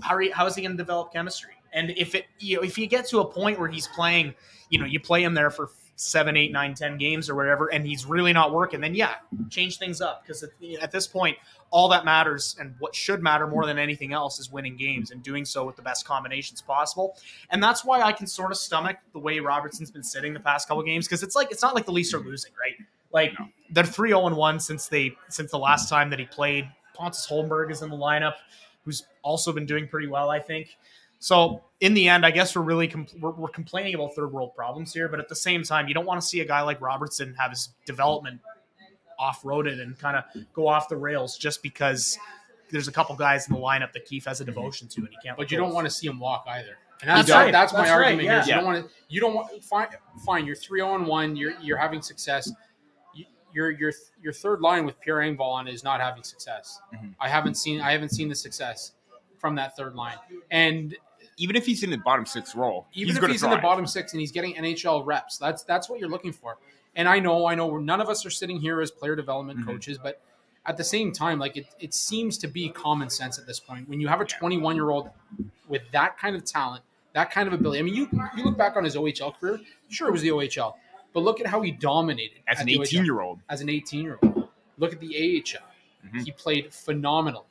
how, are you, how is he going to develop chemistry? And if it you know if you get to a point where he's playing, you know, you play him there for seven, eight, nine, ten games or whatever, and he's really not working, then yeah, change things up because at, at this point, all that matters and what should matter more than anything else is winning games and doing so with the best combinations possible. And that's why I can sort of stomach the way Robertson's been sitting the past couple games because it's like it's not like the Leafs are losing, right? Like they're 3-0 1 since they since the last time that he played. Pontus Holmberg is in the lineup, who's also been doing pretty well, I think. So in the end, I guess we're really compl- we're, we're complaining about third world problems here, but at the same time, you don't want to see a guy like Robertson have his development off roaded and kind of go off the rails just because there's a couple guys in the lineup that Keefe has a devotion to, and he can't. But you don't want to see him walk either. And That's that's, right. that's my That's right, argument yeah. here. is You don't want to. You don't want fine. Fine. You're three zero and one. You're you're having success. You- Your your your third line with Pierre Engvall on is not having success. Mhm. I haven't seen I haven't seen the success from that third line. And Even if he's in the bottom six role, even he's if he's in the bottom six and he's getting NHL reps, that's that's what you're looking for. And I know, I know, none of us are sitting here as player development Mhm. coaches, but at the same time, like it, it seems to be common sense at this point. When you have a 21 year old with that kind of talent, that kind of ability. I mean, you you look back on his OHL career. Sure, it was the OHL, but look at how he dominated as an the OHL 18 year old. as an 18 year old. Look at the AHL. Mhm. He played phenomenal.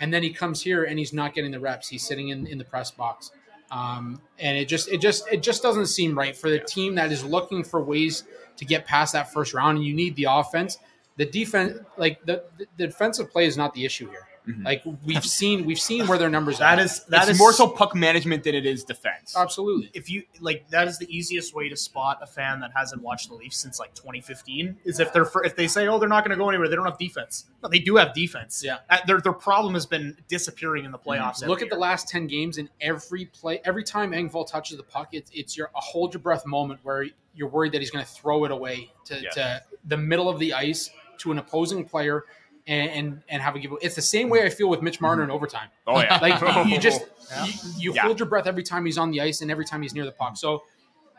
And then he comes here and he's not getting the reps. He's sitting in, in the press box. Um, and it just it just it just doesn't seem right for the team that is looking for ways to get past that first round and you need the offense. The defense like the, the, the defensive play is not the issue here. Mhm. Like we've seen we've seen where their numbers That are. is that it's is more so puck management than it is defense. absolutely. if you like that is the easiest way to spot a fan that hasn't watched the Leafs since like 2015 is if they're if they say oh they're not going to go anywhere they don't have defense no they do have defense Yeah. Their their problem has been disappearing in the playoffs Look every at the last ten games, and every play, every time Engvall touches the puck, it's it's your a hold your breath moment where you're worried that he's going to throw it away to, Yeah. to the middle of the ice to an opposing player and and, and have a give. It's the same hmm. way I feel with Mitch Marner in hmm. overtime. Oh yeah, Like you- you just Yeah. you, you Yeah. hold your breath every time he's on the ice and every time he's near the puck. Hmm. So.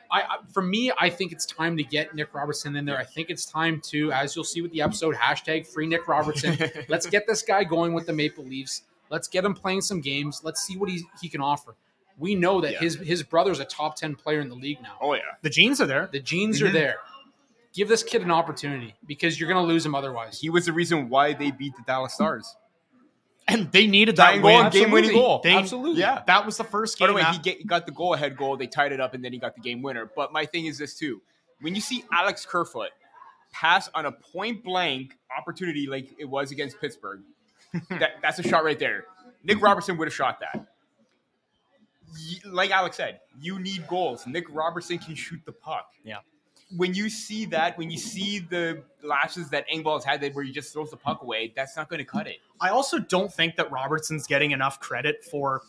I, I, for me, I think it's time to get Nick Robertson in there. I think it's time to, as you'll see with the episode, hashtag free Nick Robertson. Let's get this guy going with the Maple Leafs. Let's get him playing some games. Let's see what he, he can offer. We know that Yeah. his his brother's a top 10 player in the league now. oh yeah. the genes are there The genes are Mhm. there. Give this kid an opportunity because you're going to lose him otherwise. He was the reason why they beat the Dallas Stars. and they needed that Tying win. goal and game-winning goal. They- Absolutely. Yeah. that was the first By game the way, that- he, get, he got the goal ahead goal. They tied it up, and then he got the game winner. But my thing is this too: when you see Alex Kerfoot pass on a point blank opportunity like it was against Pittsburgh, that, that's a shot right there. Nick Robertson would have shot that. Like Alex said, you need goals. Nick Robertson can shoot the puck. Yeah. When you see that, when you see the lashes that Engvall has had, that where he just throws the puck away, that's not going to cut it. I also don't think that Robertson's getting enough credit for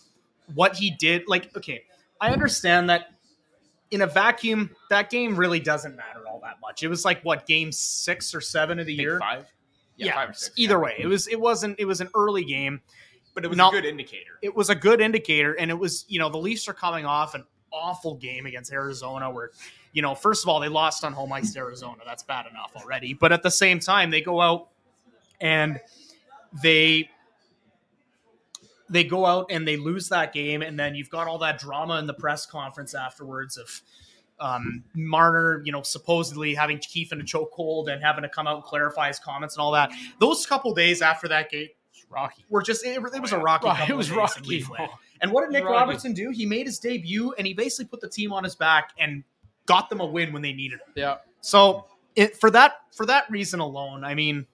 what he did. Like, okay, I understand that in a vacuum, that game really doesn't matter all that much. It was like what game six or seven of the year. five. Yeah, five or six. either yeah. way, it was it wasn't it was an early game. but it was not- a good indicator. It was a good indicator, and it was you know the Leafs are coming off an awful game against Arizona, where you know first of all they lost on home ice to Arizona. That's bad enough already, but at the same time they go out and they they go out and they lose that game, and then you've got all that drama in the press conference afterwards of um, Marner, you know, supposedly having Keefe in a chokehold and having to come out and clarify his comments and all that. Those couple days after that game rocky. were just it, it was a rocky. Right, it was of days in rocky. And what did Nick Rocky. Robertson do? He made his debut and he basically put the team on his back and got them a win when they needed it. Yeah. So it, for that for that reason alone, I mean,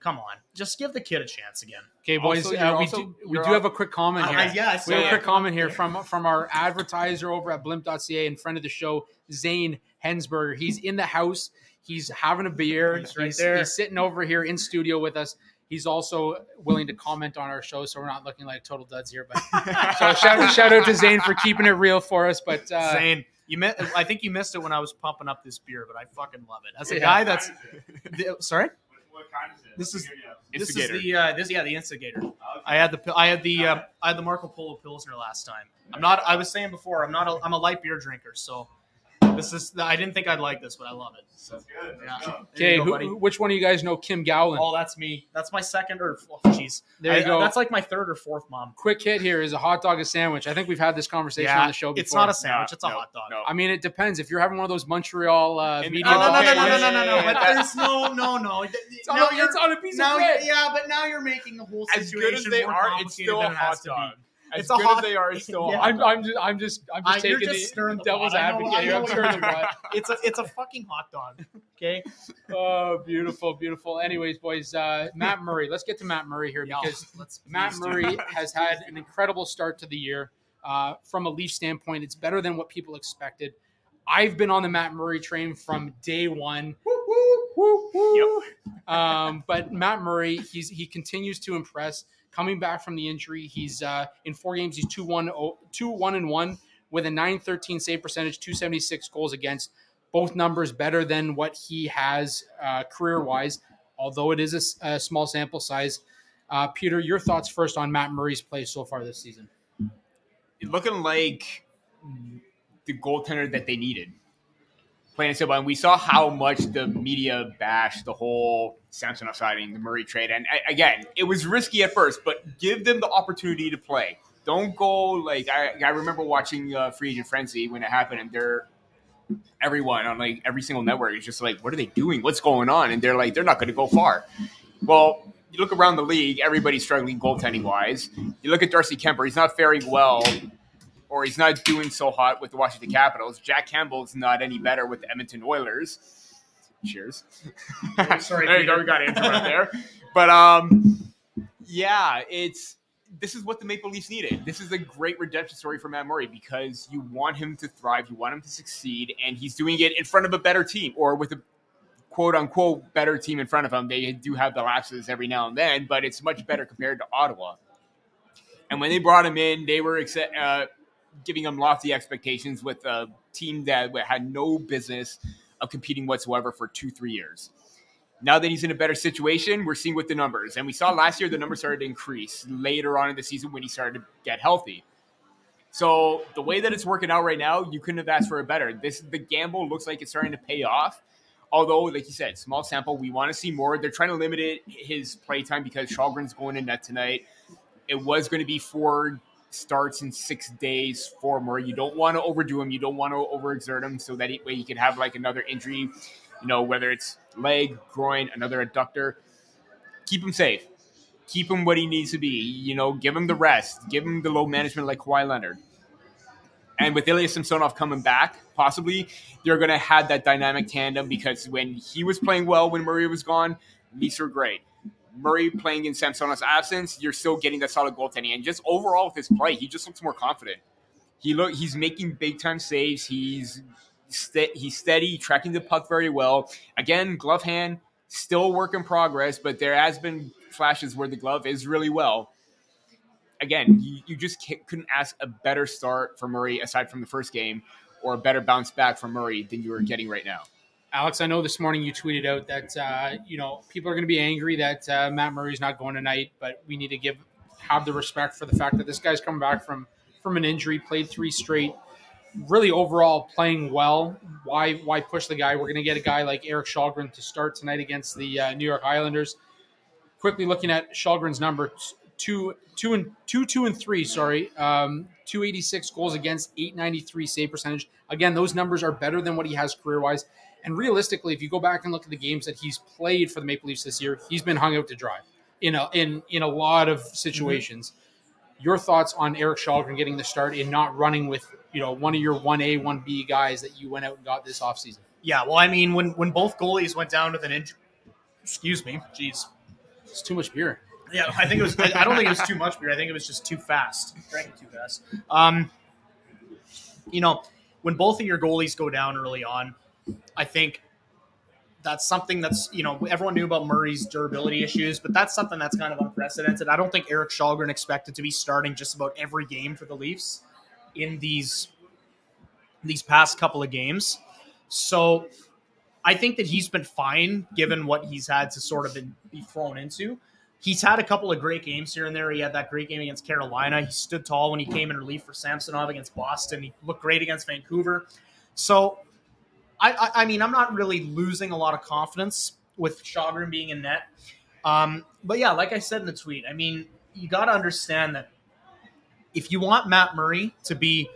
come on, just give the kid a chance again. Okay, boys. Also, uh, we also- do, we do have a quick comment here. I- yeah, I we have a quick comment here from from our advertiser over at blimp.ca and friend of the show, Zane Hensberger. He's in the house. He's having a beer. He's right there. He's sitting over here in studio with us. He's also willing to comment on our show, so we're not looking like total duds here. But so shout, shout out to Zane for keeping it real for us. But uh, Zane, you mi- I think you missed it when I was pumping up this beer, but I fucking love it. As a Yeah. guy that's the- sorry, What kind is it? This is- this is the uh, this yeah the instigator. I had the I had the uh, I had the Marco Polo Pilsner last time. I'm not. I was saying before. I'm not. A, I'm a light beer drinker, so this is. I didn't think I'd like this, but I love it. So, That's good. yeah. Let's go. There okay, you go, who, which one of you guys know Kim Gowland? Oh, that's me. That's my second or oh, jeez. There you I- go. That's like my third or fourth mom. Quick hit here is a hot dog a sandwich. I think we've had this conversation Yeah, on the show before. It's not a sandwich. No, it's a no, hot dog. no. I mean, it depends. If you're having one of those Montreal uh, And- media, No, no, no, no, no, no, no, no, no. But there's no, no, no. It's on, Now a, you're- it's on a piece now, of bread. yeah, but now you're making the whole As good as they more are, it's still a than it has hot dog. As It's a good hot- as they are, it's still Yeah. I'm. I'm just, I'm just, I'm just you're taking just the the devil's. Know- advocate. I know I'm stirring the pot. It's a, it's a fucking hot dog. Okay. Oh, beautiful, beautiful. Anyways, boys, uh, Matt Murray. Let's get to Matt Murray here because Matt. Murray has had an incredible start to the year. Uh, from a Leaf standpoint, it's better than what people expected. I've been on the Matt Murray train from day one. Woo woo woo Um, but Matt Murray, he's he continues to impress. Coming back from the injury, he's uh, in four games. He's 2-1, 2-1 and one with a 913 save percentage, 276 goals against. Both numbers better than what he has uh, career wise, although it is a small sample size. Uh, Peter, your thoughts first on Matt Murray's play so far this season? looking like the goaltender that they needed. Plain and simple. And we saw how much the media bashed the whole Samsonov signing, the Murray trade. And again, it was risky at first, but give them the opportunity to play. Don't go like I, I remember watching uh, Free Agent Frenzy when it happened, and they're everyone on like every single network is just like, what are they doing? What's going on? And they're like, they're not going to go far. Well, you look around the league, everybody's struggling goaltending wise. You look at Darcy Kuemper, he's not faring well, or he's not doing so hot with the Washington Capitals. Jack Campbell's not any better with the Edmonton Oilers. Cheers. Sorry, there you go. We got to interrupt there. But um, yeah, it's this is what the Maple Leafs needed. This is a great redemption story for Matt Murray because you want him to thrive, you want him to succeed, and he's doing it in front of a better team or with a quote unquote better team in front of him. They do have the lapses every now and then, but it's much better compared to Ottawa. And when they brought him in, they were uh, giving him lofty expectations with a team that had no business of competing whatsoever for two, three years. Now that he's in a better situation, we're seeing with the numbers. And we saw last year the numbers started to increase later on in the season when he started to get healthy. So the way that it's working out right now, you couldn't have asked for a better. This the gamble looks like it's starting to pay off. Although, like you said, small sample, we want to see more. They're trying to limit it, his play time because Källgren's going in net tonight. It was going to be four starts in six days for Murray. You don't want to overdo him. You don't want to overexert him so that he, way he could have like another injury, you know, whether it's leg, groin, another adductor. Keep him safe. Keep him what he needs to be. You know, give him the rest. Give him the low management like Kawhi Leonard. And with Ilya Samsonov coming back, possibly they're going to have that dynamic tandem because when he was playing well, when Murray was gone, Leafs were great. Murray playing in Samsonov's absence, you're still getting that solid goaltending. And just overall with his play, he just looks more confident. He look he's making big time saves. He's he's steady, tracking the puck very well. Again, glove hand still work in progress, but there has been flashes where the glove is really well. Again, you, you just couldn't ask a better start for Murray aside from the first game, or a better bounce back for Murray than you are getting right now. Alex, I know this morning you tweeted out that uh, you know people are going to be angry that uh, Matt Murray's not going tonight, but we need to give have the respect for the fact that this guy's coming back from from an injury, played three straight, really overall playing well. Why why push the guy? We're going to get a guy like Eric Källgren to start tonight against the uh, New York Islanders. Quickly looking at Källgren's number two two and two two and three. Sorry, um, two eighty six goals against, eight ninety three save percentage. Again, those numbers are better than what he has career wise. And realistically, if you go back and look at the games that he's played for the Maple Leafs this year, he's been hung out to dry in a in in a lot of situations. Your thoughts on Eric Källgren getting the start and not running with you know one of your one A one B guys that you went out and got this offseason? Yeah, well, I mean, when when both goalies went down with an injury, excuse me, jeez. It's too much beer. Yeah, I think it was. I I don't think it was too much beer. I think it was just too fast. Drank it too fast. Um, you know, when both of your goalies go down early on, I think that's something that's you know everyone knew about Murray's durability issues, but that's something that's kind of unprecedented. I don't think Eric Källgren expected to be starting just about every game for the Leafs in these these past couple of games. So I think that he's been fine given what he's had to sort of been, be thrown into. He's had a couple of great games here and there. He had that great game against Carolina. He stood tall when he came in relief for Samsonov against Boston. He looked great against Vancouver. So I, I, I mean, I'm not really losing a lot of confidence with Källgren being in net. Um, but yeah, like I said in the tweet, I mean, you got to understand that if you want Matt Murray to be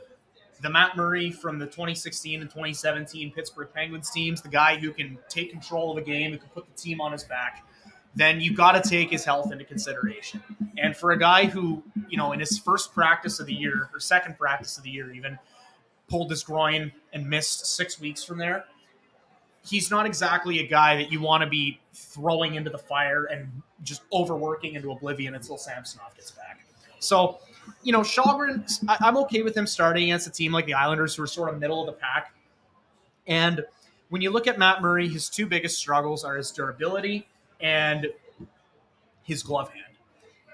the Matt Murray from the 2016 and 2017 Pittsburgh Penguins teams, the guy who can take control of a game, who can put the team on his back, then you got to take his health into consideration. And for a guy who, you know, in his first practice of the year or second practice of the year, even pulled his groin and missed six weeks from there. He's not exactly a guy that you want to be throwing into the fire and just overworking into oblivion until Samsonov gets back. So, you know, Källgren, I, am okay with him starting against a team like the Islanders, who are sort of middle of the pack. And when you look at Matt Murray, his two biggest struggles are his durability and his glove hand.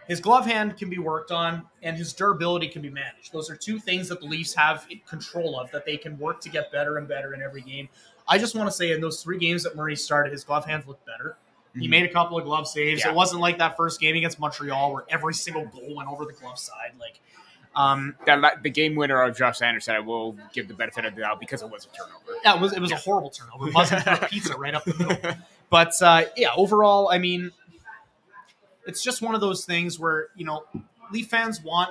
His glove hand can be worked on, and his durability can be managed. Those are two things that the Leafs have control of that they can work to get better and better in every game. I just want to say in those three games that Murray started, his glove hands looked better. He mm-hmm. made a couple of glove saves. Yeah. It wasn't like that first game against Montreal where every single goal went over the glove side. Like um, that the game winner of Josh Anderson, I will give the benefit of the doubt because it was a turnover. Yeah, it was. It was yeah. a horrible turnover. It wasn't a pizza right up the middle. But uh, yeah, overall, I mean, it's just one of those things where you know Leaf fans want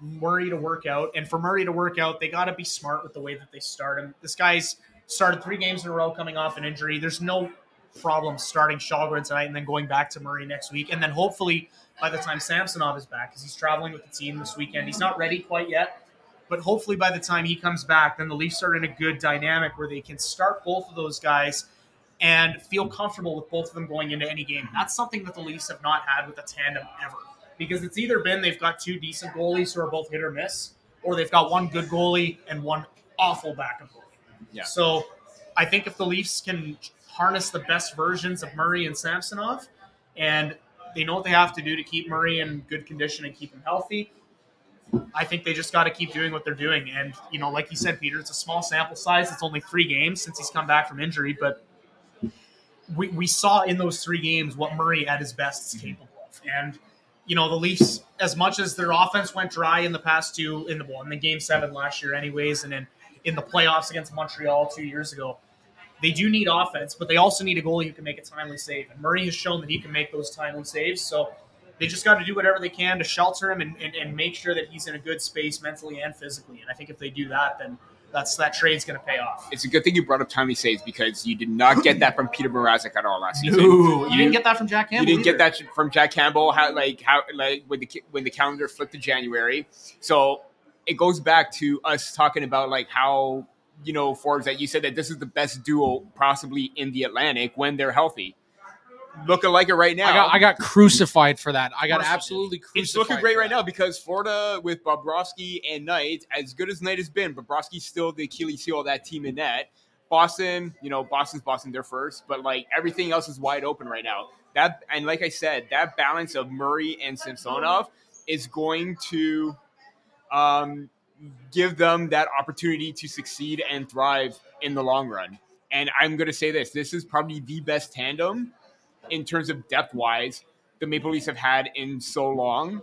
Murray to work out, and for Murray to work out, they got to be smart with the way that they start him. This guy's started three games in a row coming off an injury. There's no problem starting Källgren tonight and then going back to Murray next week, and then hopefully by the time Samsonov is back, because he's traveling with the team this weekend, he's not ready quite yet. But hopefully, by the time he comes back, then the Leafs are in a good dynamic where they can start both of those guys and feel comfortable with both of them going into any game. That's something that the Leafs have not had with a tandem ever. Because it's either been they've got two decent goalies who are both hit or miss, or they've got one good goalie and one awful backup goalie. Yeah. So I think if the Leafs can harness the best versions of Murray and Samsonov, and they know what they have to do to keep Murray in good condition and keep him healthy, I think they just got to keep doing what they're doing. And, you know, like you said, Peter, it's a small sample size. It's only three games since he's come back from injury, but we, we saw in those three games what Murray at his best is mhm. capable of. And, you know, the Leafs, as much as their offense went dry in the past two, in the well, in the game seven last year, anyways, and then in the playoffs against Montreal two years ago, they do need offense, but they also need a goalie who can make a timely save. And Murray has shown that he can make those timely saves. So they just got to do whatever they can to shelter him and, and, and make sure that he's in a good space mentally and physically. And I think if they do that, then that's that trade's going to pay off. It's a good thing you brought up Tommy saves because you did not get that from Peter Mrazek at all last season. No, you, didn't get that from Jack Campbell. You didn't either. get that from Jack Campbell. How like how like when the when the calendar flipped to January. So it goes back to us talking about like how you know Forbes that you said that this is the best duo possibly in the Atlantic when they're healthy looking like it right now. I got, I got crucified for that. I got absolutely crucified. It's looking great right now because Florida with Bobrovsky and Knight, as good as Knight has been, Bobrovsky's still the Achilles heel of that team in net. Boston, you know, Boston's Boston, they're first, but like everything else is wide open right now. That and like I said, that balance of Murray and Samsonov is going to um, give them that opportunity to succeed and thrive in the long run. And I'm going to say this: this is probably the best tandem in terms of depth wise the Maple Leafs have had in so long,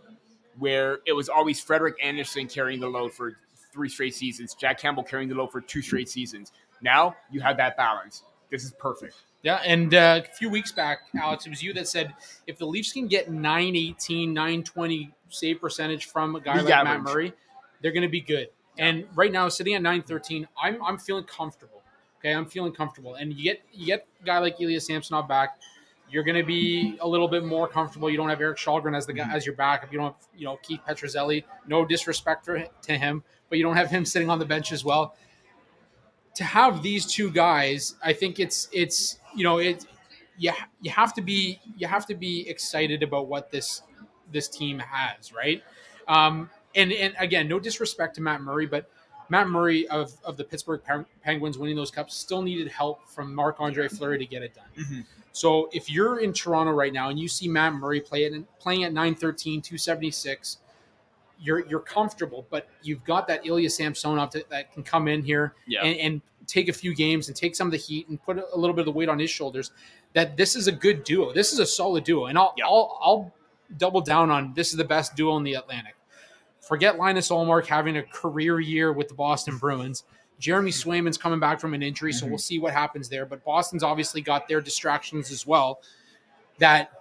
where it was always Frederik Andersen carrying the load for three straight seasons, Jack Campbell carrying the load for two straight seasons. Now you have that balance. This is perfect. Yeah, and uh, a few weeks back, Alex, it was you that said if the Leafs can get 918, 920 save percentage from a guy League like average. Matt Murray, they're going to be good. Yeah. And right now, sitting at 913, I'm, I'm feeling comfortable. Okay, I'm feeling comfortable. And you get you get a guy like Ilya Samsonov back – you're going to be a little bit more comfortable. You don't have Eric Källgren as the guy as your backup. You don't have you know Keith Petruzzelli. No disrespect for, to him, but you don't have him sitting on the bench as well. To have these two guys, I think it's it's you know it you you have to be you have to be excited about what this this team has, right? Um, and and again, no disrespect to Matt Murray, but Matt Murray of, of the Pittsburgh Penguins winning those cups still needed help from Marc Andre Fleury to get it done. Mm-hmm. So if you're in Toronto right now and you see Matt Murray play it playing at 913, 276, you're you're comfortable, but you've got that Ilya Samsonov to, that can come in here Yeah. and, and take a few games and take some of the heat and put a little bit of the weight on his shoulders. That this is a good duo. This is a solid duo, and I'll Yeah. I'll, I'll double down on this is the best duo in the Atlantic. Forget Linus Ullmark having a career year with the Boston Bruins. Jeremy Swayman's coming back from an injury, so we'll see what happens there. But Boston's obviously got their distractions as well. That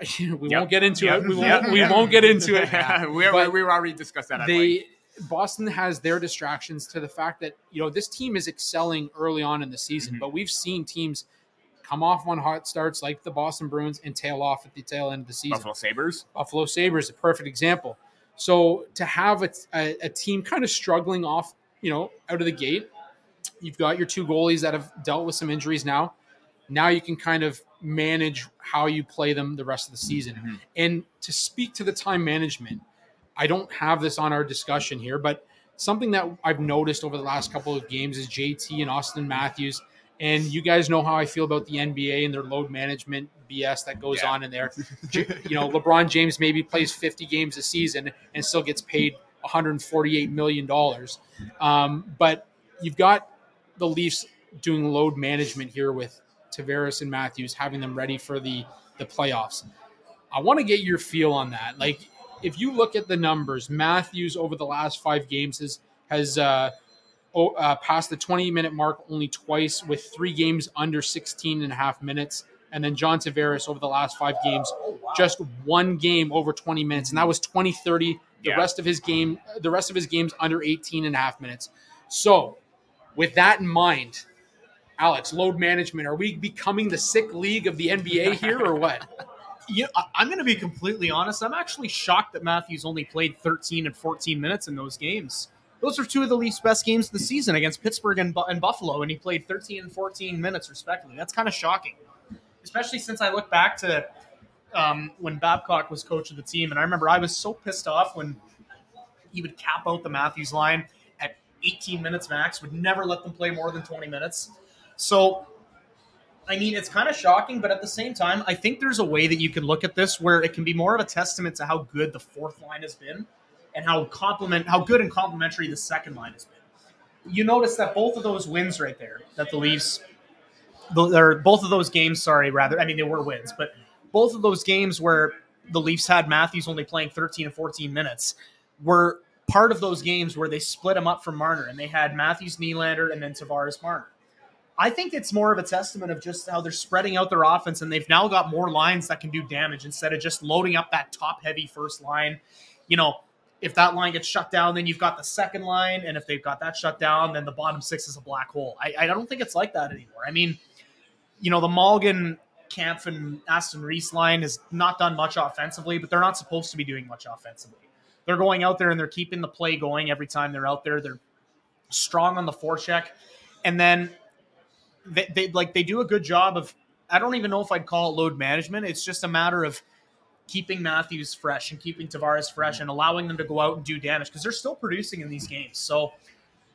we Yep. won't get into Yep. it. We won't. Yep. We won't get into it. we, we, we already discussed that. They Boston has their distractions to the fact that you know this team is excelling early on in the season, Mhm. but we've seen teams come off on hot starts like the Boston Bruins and tail off at the tail end of the season. Buffalo Sabres. Buffalo Sabres, a perfect example. So to have a, a, a team kind of struggling off, you know, out of the gate, you've got your two goalies that have dealt with some injuries now. Now you can kind of manage how you play them the rest of the season. Mhm. And to speak to the time management, I don't have this on our discussion here, but something that I've noticed over the last couple of games is JT and Auston Matthews. And you guys know how I feel about the NBA and their load management BS that goes Yeah. on in there. You know, LeBron James maybe plays 50 games a season and still gets paid 148 million dollars. Um, but you've got the Leafs doing load management here with Tavares and Matthews, having them ready for the the playoffs. I want to get your feel on that. Like, if you look at the numbers, Matthews over the last five games has has uh, oh, uh, passed the 20 minute mark only twice, with three games under 16 and a half minutes. And then John Tavares over the last five games, just one game over 20 minutes, and that was 2030. The Yeah. rest of his game, the rest of his games under 18 and a half minutes. So, with that in mind, Alex, load management, are we becoming the sick league of the NBA here or what? You I'm going to be completely honest. I'm actually shocked that Matthews only played 13 and 14 minutes in those games. Those are two of the Leafs' best games of the season against Pittsburgh and, Bu- and Buffalo, and he played 13 and 14 minutes respectively. That's kind of shocking, especially since I look back to um, when Babcock was coach of the team, and I remember I was so pissed off when he would cap out the Matthews line at 18 minutes max, would never let them play more than 20 minutes. So I mean, it's kind of shocking, but at the same time, I think there's a way that you can look at this where it can be more of a testament to how good the fourth line has been and how compliment how good and complimentary the second line has been. You notice that both of those wins right there, that the Leafs, both of those games, sorry, rather, I mean, they were wins, but both of those games where the Leafs had Matthews only playing 13 and 14 minutes were part of those games where they split him up from Marner and they had Matthews, Nylander, and then Tavares Marner. I think it's more of a testament of just how they're spreading out their offense and they've now got more lines that can do damage instead of just loading up that top heavy first line. You know, if that line gets shut down, then you've got the second line, and if they've got that shut down, then the bottom six is a black hole. I, I don't think it's like that anymore. I mean, you know, the Malgin, Kampf, and Aston Reese line has not done much offensively, but they're not supposed to be doing much offensively. They're going out there and they're keeping the play going every time they're out there. They're strong on the forecheck, and then they, they like they do a good job of. I don't even know if I'd call it load management. It's just a matter of keeping Matthews fresh and keeping Tavares fresh and allowing them to go out and do damage because they're still producing in these games. So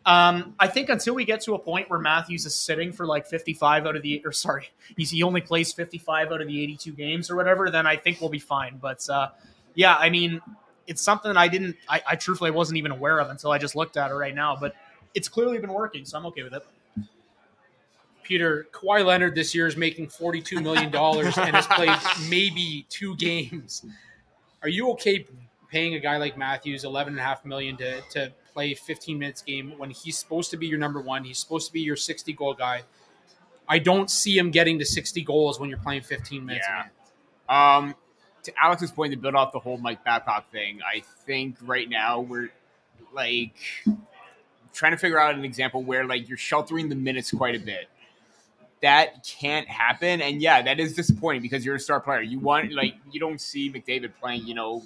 um, I think until we get to a point where Matthews is sitting for like 55 out of the or sorry, he's, he only plays 55 out of the 82 games or whatever, then I think we'll be fine. But uh, yeah, I mean, it's something I didn't, I, I truthfully wasn't even aware of until I just looked at it right now. But it's clearly been working, so I'm okay with it. Peter, Kawhi Leonard this year is making $42 million and has played maybe two games. Are you okay paying a guy like Matthews 11.5 million to, to play 15 minutes game when he's supposed to be your number one? He's supposed to be your 60 goal guy. I don't see him getting to 60 goals when you're playing 15 minutes. a Yeah. Um, to Alex's point, to build off the whole Mike Babcock thing, I think right now we're like trying to figure out an example where like you're sheltering the minutes quite a bit. That can't happen, and yeah, that is disappointing because you're a star player. You want like you don't see McDavid playing, you know,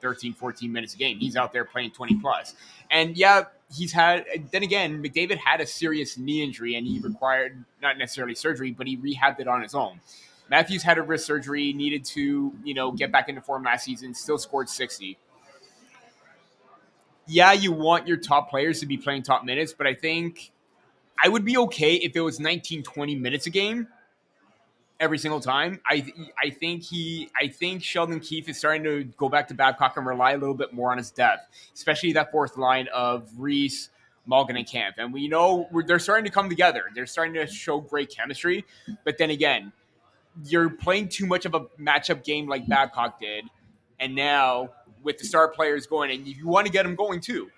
13, 14 minutes a game. He's out there playing 20 plus. And yeah, he's had, then again, McDavid had a serious knee injury and he required not necessarily surgery, but he rehabbed it on his own. Matthews had a wrist surgery, needed to, you know, get back into form last season, still scored 60. yeah, you want your top players to be playing top minutes, but I think I would be okay if it was 19, 20 minutes a game every single time. I I think he I think Sheldon Keefe is starting to go back to Babcock and rely a little bit more on his depth, especially that fourth line of Reese, Malgin, and Kampf. And we know they're starting to come together. They're starting to show great chemistry. But then again, you're playing too much of a matchup game like Babcock did, and now with the star players going, and you want to get them going too.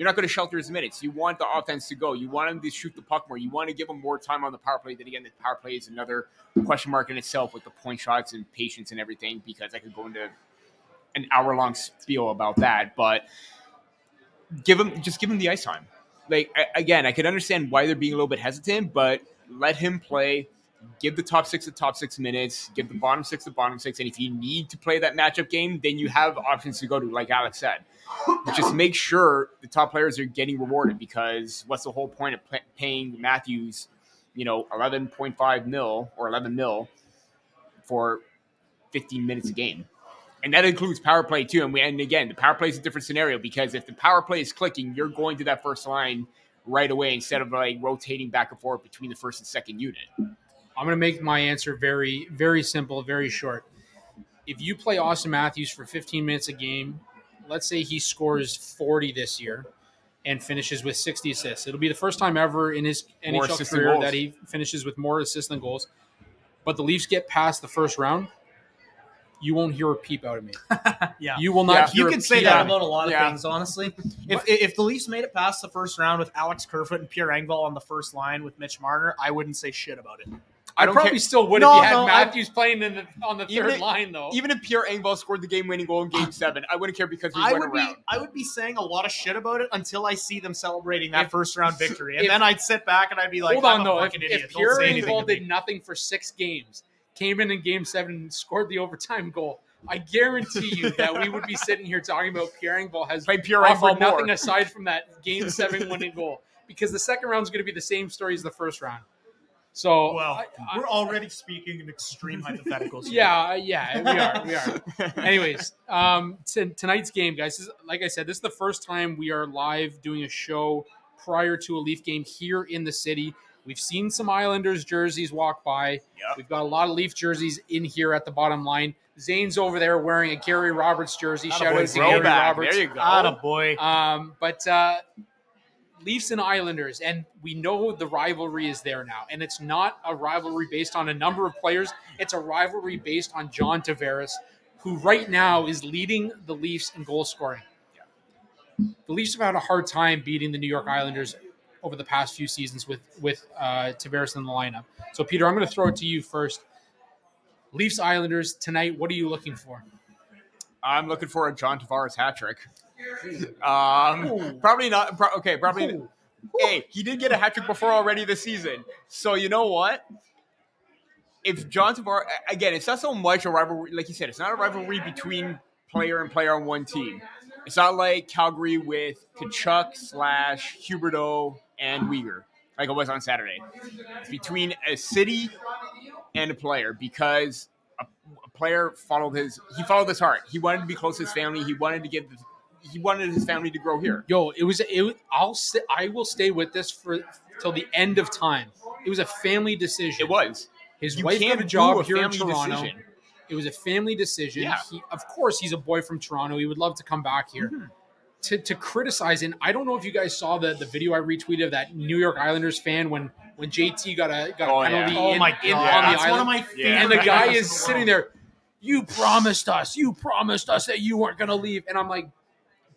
You're not going to shelter his minutes. You want the offense to go. You want him to shoot the puck more. You want to give him more time on the power play. Then again, the power play is another question mark in itself with the point shots and patience and everything because I could go into an hour long spiel about that. But give him just give him the ice time. Like I, again, I could understand why they're being a little bit hesitant, but let him play. Give the top six the top six minutes. Give the bottom six the bottom six. And if you need to play that matchup game, then you have options to go to, like Alex said just make sure the top players are getting rewarded because what's the whole point of paying Matthews, you know, 11.5 mil or 11 mil for 15 minutes a game? And that includes power play too. And, we, and again, the power play is a different scenario because if the power play is clicking, you're going to that first line right away instead of like rotating back and forth between the first and second unit. I'm going to make my answer very, very simple, very short. If you play Auston Matthews for 15 minutes a game let's say he scores 40 this year and finishes with 60 assists. It'll be the first time ever in his NHL career that he finishes with more assists than goals. But the Leafs get past the first round. You won't hear a peep out of me. yeah, you will not. Yeah. you can say that about a lot of yeah. things, honestly. If if the Leafs made it past the first round with Alex Kerfoot and Pierre Engvall on the first line with Mitch Marner, I wouldn't say shit about it. I, I probably care. still would no, if you had no, Matthews I, playing in the, on the third if, line, though. Even if Pierre Engvall scored the game-winning goal in Game Seven, I wouldn't care because we I went would around. Be, I would be saying a lot of shit about it until I see them celebrating that if, first-round victory, and if, then I'd sit back and I'd be like, "Hold on, though. If, if Pierre Engvall did nothing for six games, came in in Game Seven and scored the overtime goal." I guarantee you that we would be sitting here talking about Pierre Engvall has Play Pierre offered nothing aside from that Game Seven winning goal because the second round is going to be the same story as the first round. So well, I, I, we're already speaking in extreme hypotheticals. Yeah, yeah, we are. We are. Anyways, um, t- tonight's game, guys. Is, like I said, this is the first time we are live doing a show prior to a Leaf game here in the city. We've seen some Islanders jerseys walk by. Yep. We've got a lot of Leaf jerseys in here at the bottom line. Zane's over there wearing a Gary Roberts jersey. Shout out to Gary Roberts. There you go. boy. Um, but uh, Leafs and Islanders, and we know the rivalry is there now. And it's not a rivalry based on a number of players, it's a rivalry based on John Tavares, who right now is leading the Leafs in goal scoring. The Leafs have had a hard time beating the New York Islanders over the past few seasons with with uh, Tavares in the lineup. So, Peter, I'm going to throw it to you first. Leafs Islanders tonight. What are you looking for? I'm looking for a John Tavares hat trick. Um, probably not. Pro- okay, probably. Hey, he did get a hat trick before already this season. So you know what? If John Tavares again, it's not so much a rivalry. Like you said, it's not a rivalry between player and player on one team. It's not like Calgary with Tkachuk slash Huberdeau and Weegar, like it was on Saturday. It's between a city and a player because a, a player followed his he followed his heart. He wanted to be close to his family. He wanted to give he wanted his family to grow here. Yo, it was it. I'll st- I will stay with this for till the end of time. It was a family decision. It was. His you wife got a job a here in Toronto. Decision. It was a family decision. Yeah. He, of course, he's a boy from Toronto. He would love to come back here. Mm-hmm. To, to criticize, and I don't know if you guys saw the, the video I retweeted of that New York Islanders fan when when JT got a got oh, a penalty yeah. oh in, my in, God. on the That's island, one of my yeah. and the guy is sitting there. You promised us. You promised us that you weren't going to leave, and I'm like,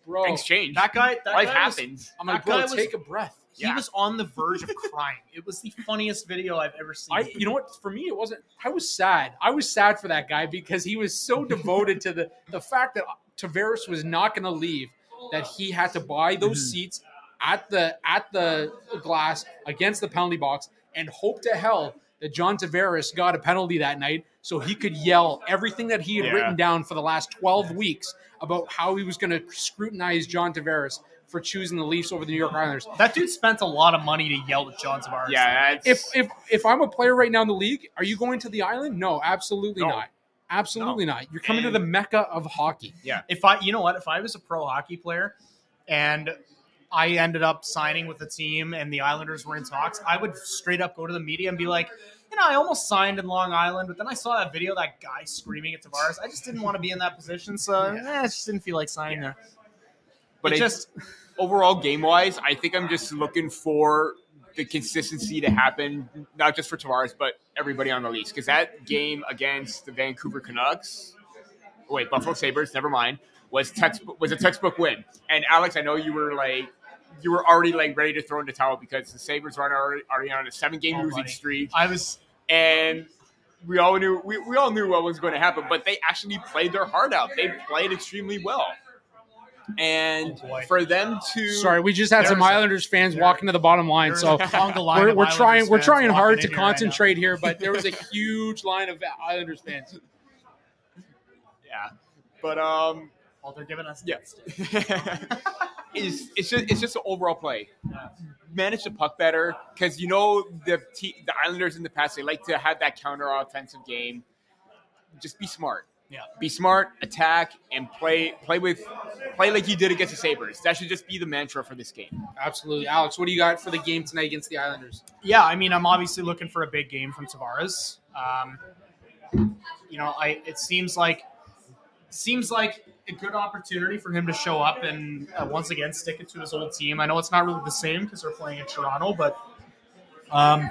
bro. Things change. That guy, that life guy happens. Was, I'm like, bro, was, take a breath. He yeah. was on the verge of crying. It was the funniest video I've ever seen. I, you know what? For me, it wasn't. I was sad. I was sad for that guy because he was so devoted to the the fact that Tavares was not going to leave. That he had to buy those mm-hmm. seats at the at the glass against the penalty box and hope to hell that John Tavares got a penalty that night so he could yell everything that he had Yeah. written down for the last 12 weeks about how he was going to scrutinize John Tavares for choosing the Leafs over the New York Islanders. That dude spent a lot of money to yell at John Tavares. Yeah, If if if I'm a player right now in the league, are you going to the island? No, absolutely No. not. Absolutely not. You're coming to the mecca of hockey. Yeah. If I, you know what, if I was a pro hockey player, and I ended up signing with the team, and the Islanders were in talks, I would straight up go to the media and be like, you know, I almost signed in Long Island, but then I saw that video, that guy screaming at Tavares. I just didn't want to be in that position, so eh, I just didn't feel like signing there. But it it just overall game wise, I think I'm just looking for the consistency to happen, not just for Tavares, but everybody on the Leafs. Because that game against the Vancouver Canucks, wait, Buffalo Sabres, never mind, was textbook was a textbook win. And Alex, I know you were like you were already like ready to throw in the towel because the Sabres were already, already on a seven game Oh, losing buddy. streak. I was and we all knew we, we all knew what was going to happen, but they actually played their heart out. They played extremely well. And Oh, for them to Sorry, we just had some There's a- Islanders fans walking to the bottom line, so a conga line we're, we're trying we're trying hard in to here right concentrate here, but there was a huge line of Islanders fans. yeah, but um, Well, they're giving us yeah, it's it's just it's just an overall play. Manage the puck better because you know the te- the Islanders in the past they like to have that counter offensive game. Just be smart. Yeah. Be smart, attack, and play play with play like you did against the Sabres. That should just be the mantra for this game. Absolutely, Alex. What do you got for the game tonight against the Islanders? Yeah, I mean, I'm obviously looking for a big game from Tavares. Um, you know, I it seems like seems like a good opportunity for him to show up and uh, once again stick it to his old team. I know it's not really the same because they're playing in Toronto, but um,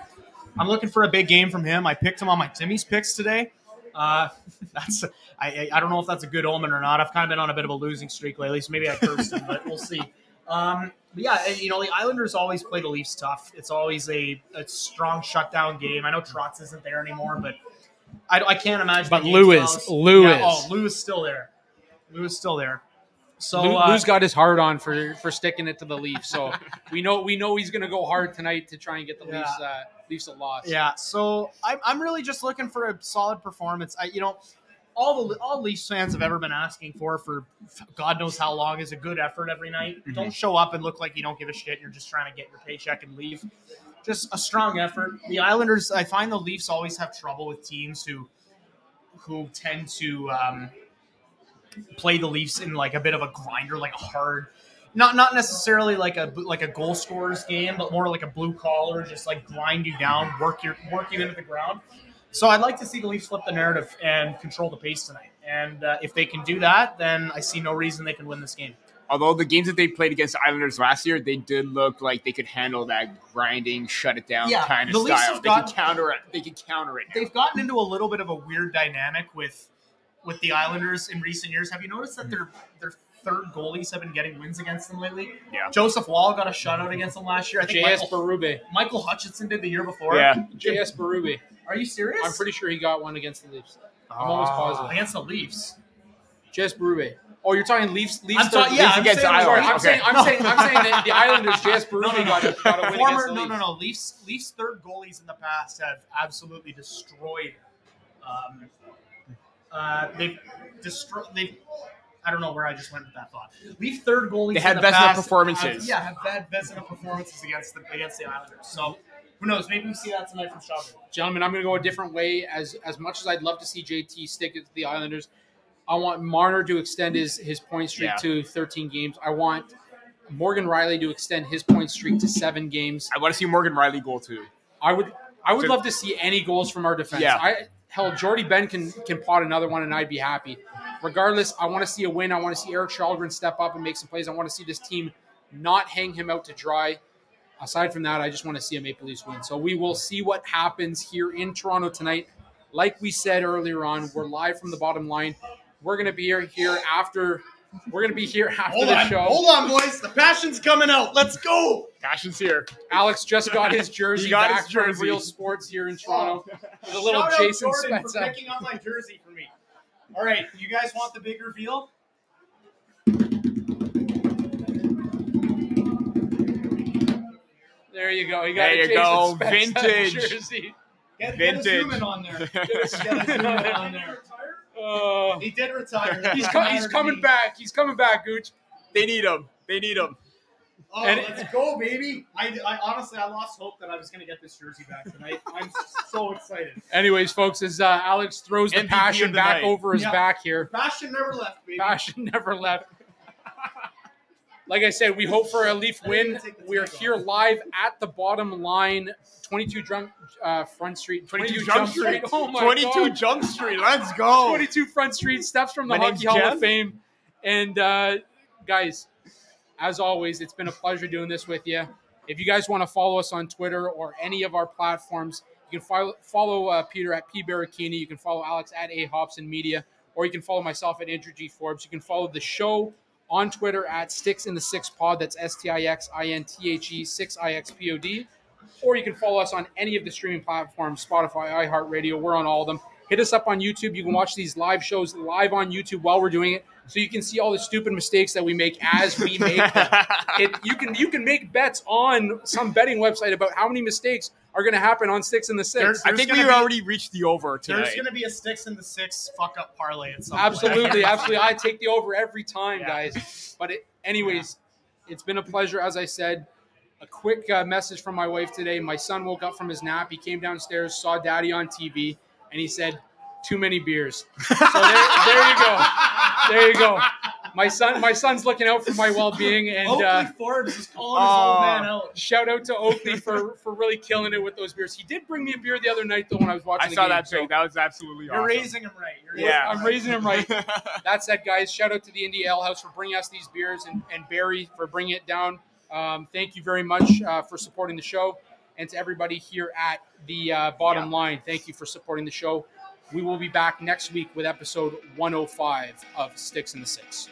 I'm looking for a big game from him. I picked him on my Timmy's picks today. Uh, that's I, I don't know if that's a good omen or not. I've kind of been on a bit of a losing streak lately, so maybe I cursed him, but we'll see. Um, but yeah, you know the Islanders always play the Leafs tough. It's always a, a strong shutdown game. I know Trotz isn't there anymore, but I, I can't imagine. But the game's Lou is. Lou Yeah, is. Oh, Lou is still there. Lou is still there. So Lou, uh, Lou's got his heart on for for sticking it to the Leafs, so we know we know he's going to go hard tonight to try and get the Yeah. Leafs uh, Leafs a loss. Yeah, so I'm, I'm really just looking for a solid performance. I, you know, all the all Leafs fans have ever been asking for for God knows how long is a good effort every night. Mhm. Don't show up and look like you don't give a shit. You're just trying to get your paycheck and leave. Just a strong effort. The Islanders, I find the Leafs always have trouble with teams who who tend to um, play the Leafs in like a bit of a grinder, like a hard. Not, not necessarily like a like a goal scorers game, but more like a blue collar, just like grind you down, work your work you into the ground. So I'd like to see the Leafs flip the narrative and control the pace tonight. And uh, if they can do that, then I see no reason they can win this game. Although the games that they played against the Islanders last year, they did look like they could handle that grinding, shut it down Yeah, kind of the Leafs style. have They got- could counter it. They could counter it. now. They've gotten into a little bit of a weird dynamic with with the Islanders in recent years. Have you noticed that their their third goalies have been getting wins against them lately? Yeah. Joseph Woll got a shutout against them last year. I think J.S. Michael, Michael Hutchinson did the year before. Yeah. J.S. Berube. Are you serious? I'm pretty sure he got one against the Leafs. I'm almost ah, positive. against the Leafs. J.S. Berube. Oh, you're talking Leafs. Leafs. I'm talking. Yeah, Leafs I'm against saying, Iowa. Sorry, I'm Okay. saying, I'm No. saying, I'm saying that the Islanders. J.S. Berube No, no, no. got, a- got a win Former, against the no, Leafs. no, no. Leafs, Leafs third goalies in the past have absolutely destroyed. Um, uh, they've destroyed. They've. I don't know where I just went with that thought. Leaf third goalies. They had in the Vezina past performances. have- yeah, have bad Vezina performances against the against the Islanders. So who knows? Maybe we see that tonight from Shelby. Gentlemen, I'm going to go a different way. As as much as I'd love to see JT stick it to the Islanders, I want Marner to extend his his point streak Yeah. to 13 games. I want Morgan Rielly to extend his point streak to seven games. I want to see Morgan Rielly goal too. I would I would So- love to see any goals from our defense. Yeah. I hell, Jordie Benn can can pot another one, and I'd be happy. Regardless, I want to see a win. I want to see Eric Källgren step up and make some plays. I want to see this team not hang him out to dry. Aside from that, I just want to see a Maple Leafs win. So we will see what happens here in Toronto tonight. Like we said earlier on, we're live from the bottom line. We're gonna be here, here after. We're gonna be here after Hold the on, show. hold on, boys. The passion's coming out. Let's go. Passion's here. Alex just got his jersey He got back his from jersey. Real Sports here in oh. Toronto. With a little Shout out Jason Jordan Spencer. for picking up my jersey for me. All right, you guys want the big reveal? There you go. You got There a you Jason go. Spencer Vintage. jersey. Get, Vintage. Get a zoom in on there. Get a zoom in on there. Oh. He did retire. He's co- he's coming back. He's coming back, Gooch. they need him. They need him. Oh, And- let's go, baby! I, I honestly, I lost hope that I was going to get this jersey back tonight. I'm so excited. Anyways, folks, as uh, Alex throws the passion the back night. over his Yeah. back here, passion never left, baby. passion never left. Like I said, we hope for a Leaf win. even take the We are here live at the bottom line, 22 Drunk uh, Front Street, 22 Jump Street. Oh my 22 God. Jump Street. Let's go. 22 Front Street, steps from the My Hockey name's Hall Jeff. of Fame. And uh, guys, as always, it's been a pleasure doing this with you. If you guys want to follow us on Twitter or any of our platforms, you can follow, follow uh, Peter at P Barricini. You can follow Alex at A Hobson Media, or you can follow myself at Andrew G Forbes. You can follow the show on Twitter at Sticks in the 6ix Pod. That's S T I X I N T H E six I X P O D. Or you can follow us on any of the streaming platforms Spotify, iHeartRadio. We're on all of them. Hit us up on YouTube. You can watch these live shows live on YouTube while we're doing it, so you can see all the stupid mistakes that we make as we make them. It, you can you can make bets on some betting website about how many mistakes are going to happen on six and the six. There's- I think we be- already reached the over today. There's going to be a sticks in the six fuck up parlay at some point. Absolutely, absolutely. I take the over every time, Yeah. guys. But it, anyways, it's been a pleasure. As I said, a quick uh, message from my wife today. My son woke up from his nap. He came downstairs, saw Daddy on TV, and he said, "Too many beers." So there, there you go. There you go. My son, my son's looking out for my well-being, and Oakley uh, Forbes is calling his Oh. old man out. shout out to Oakley for for really killing it with those beers. He did bring me a beer the other night though when I was watching. I the saw game, that so- pic. That was absolutely awesome. You're awesome. raising him right. You're Yeah. I'm raising him right. that said, guys, shout out to the Indie Ale House for bringing us these beers and, and Barry for bringing it down. Um, thank you very much uh, for supporting the show. And to everybody here at the uh, bottom Yeah. line, thank you for supporting the show. We will be back next week with episode 105 of Sticks in the 6ix.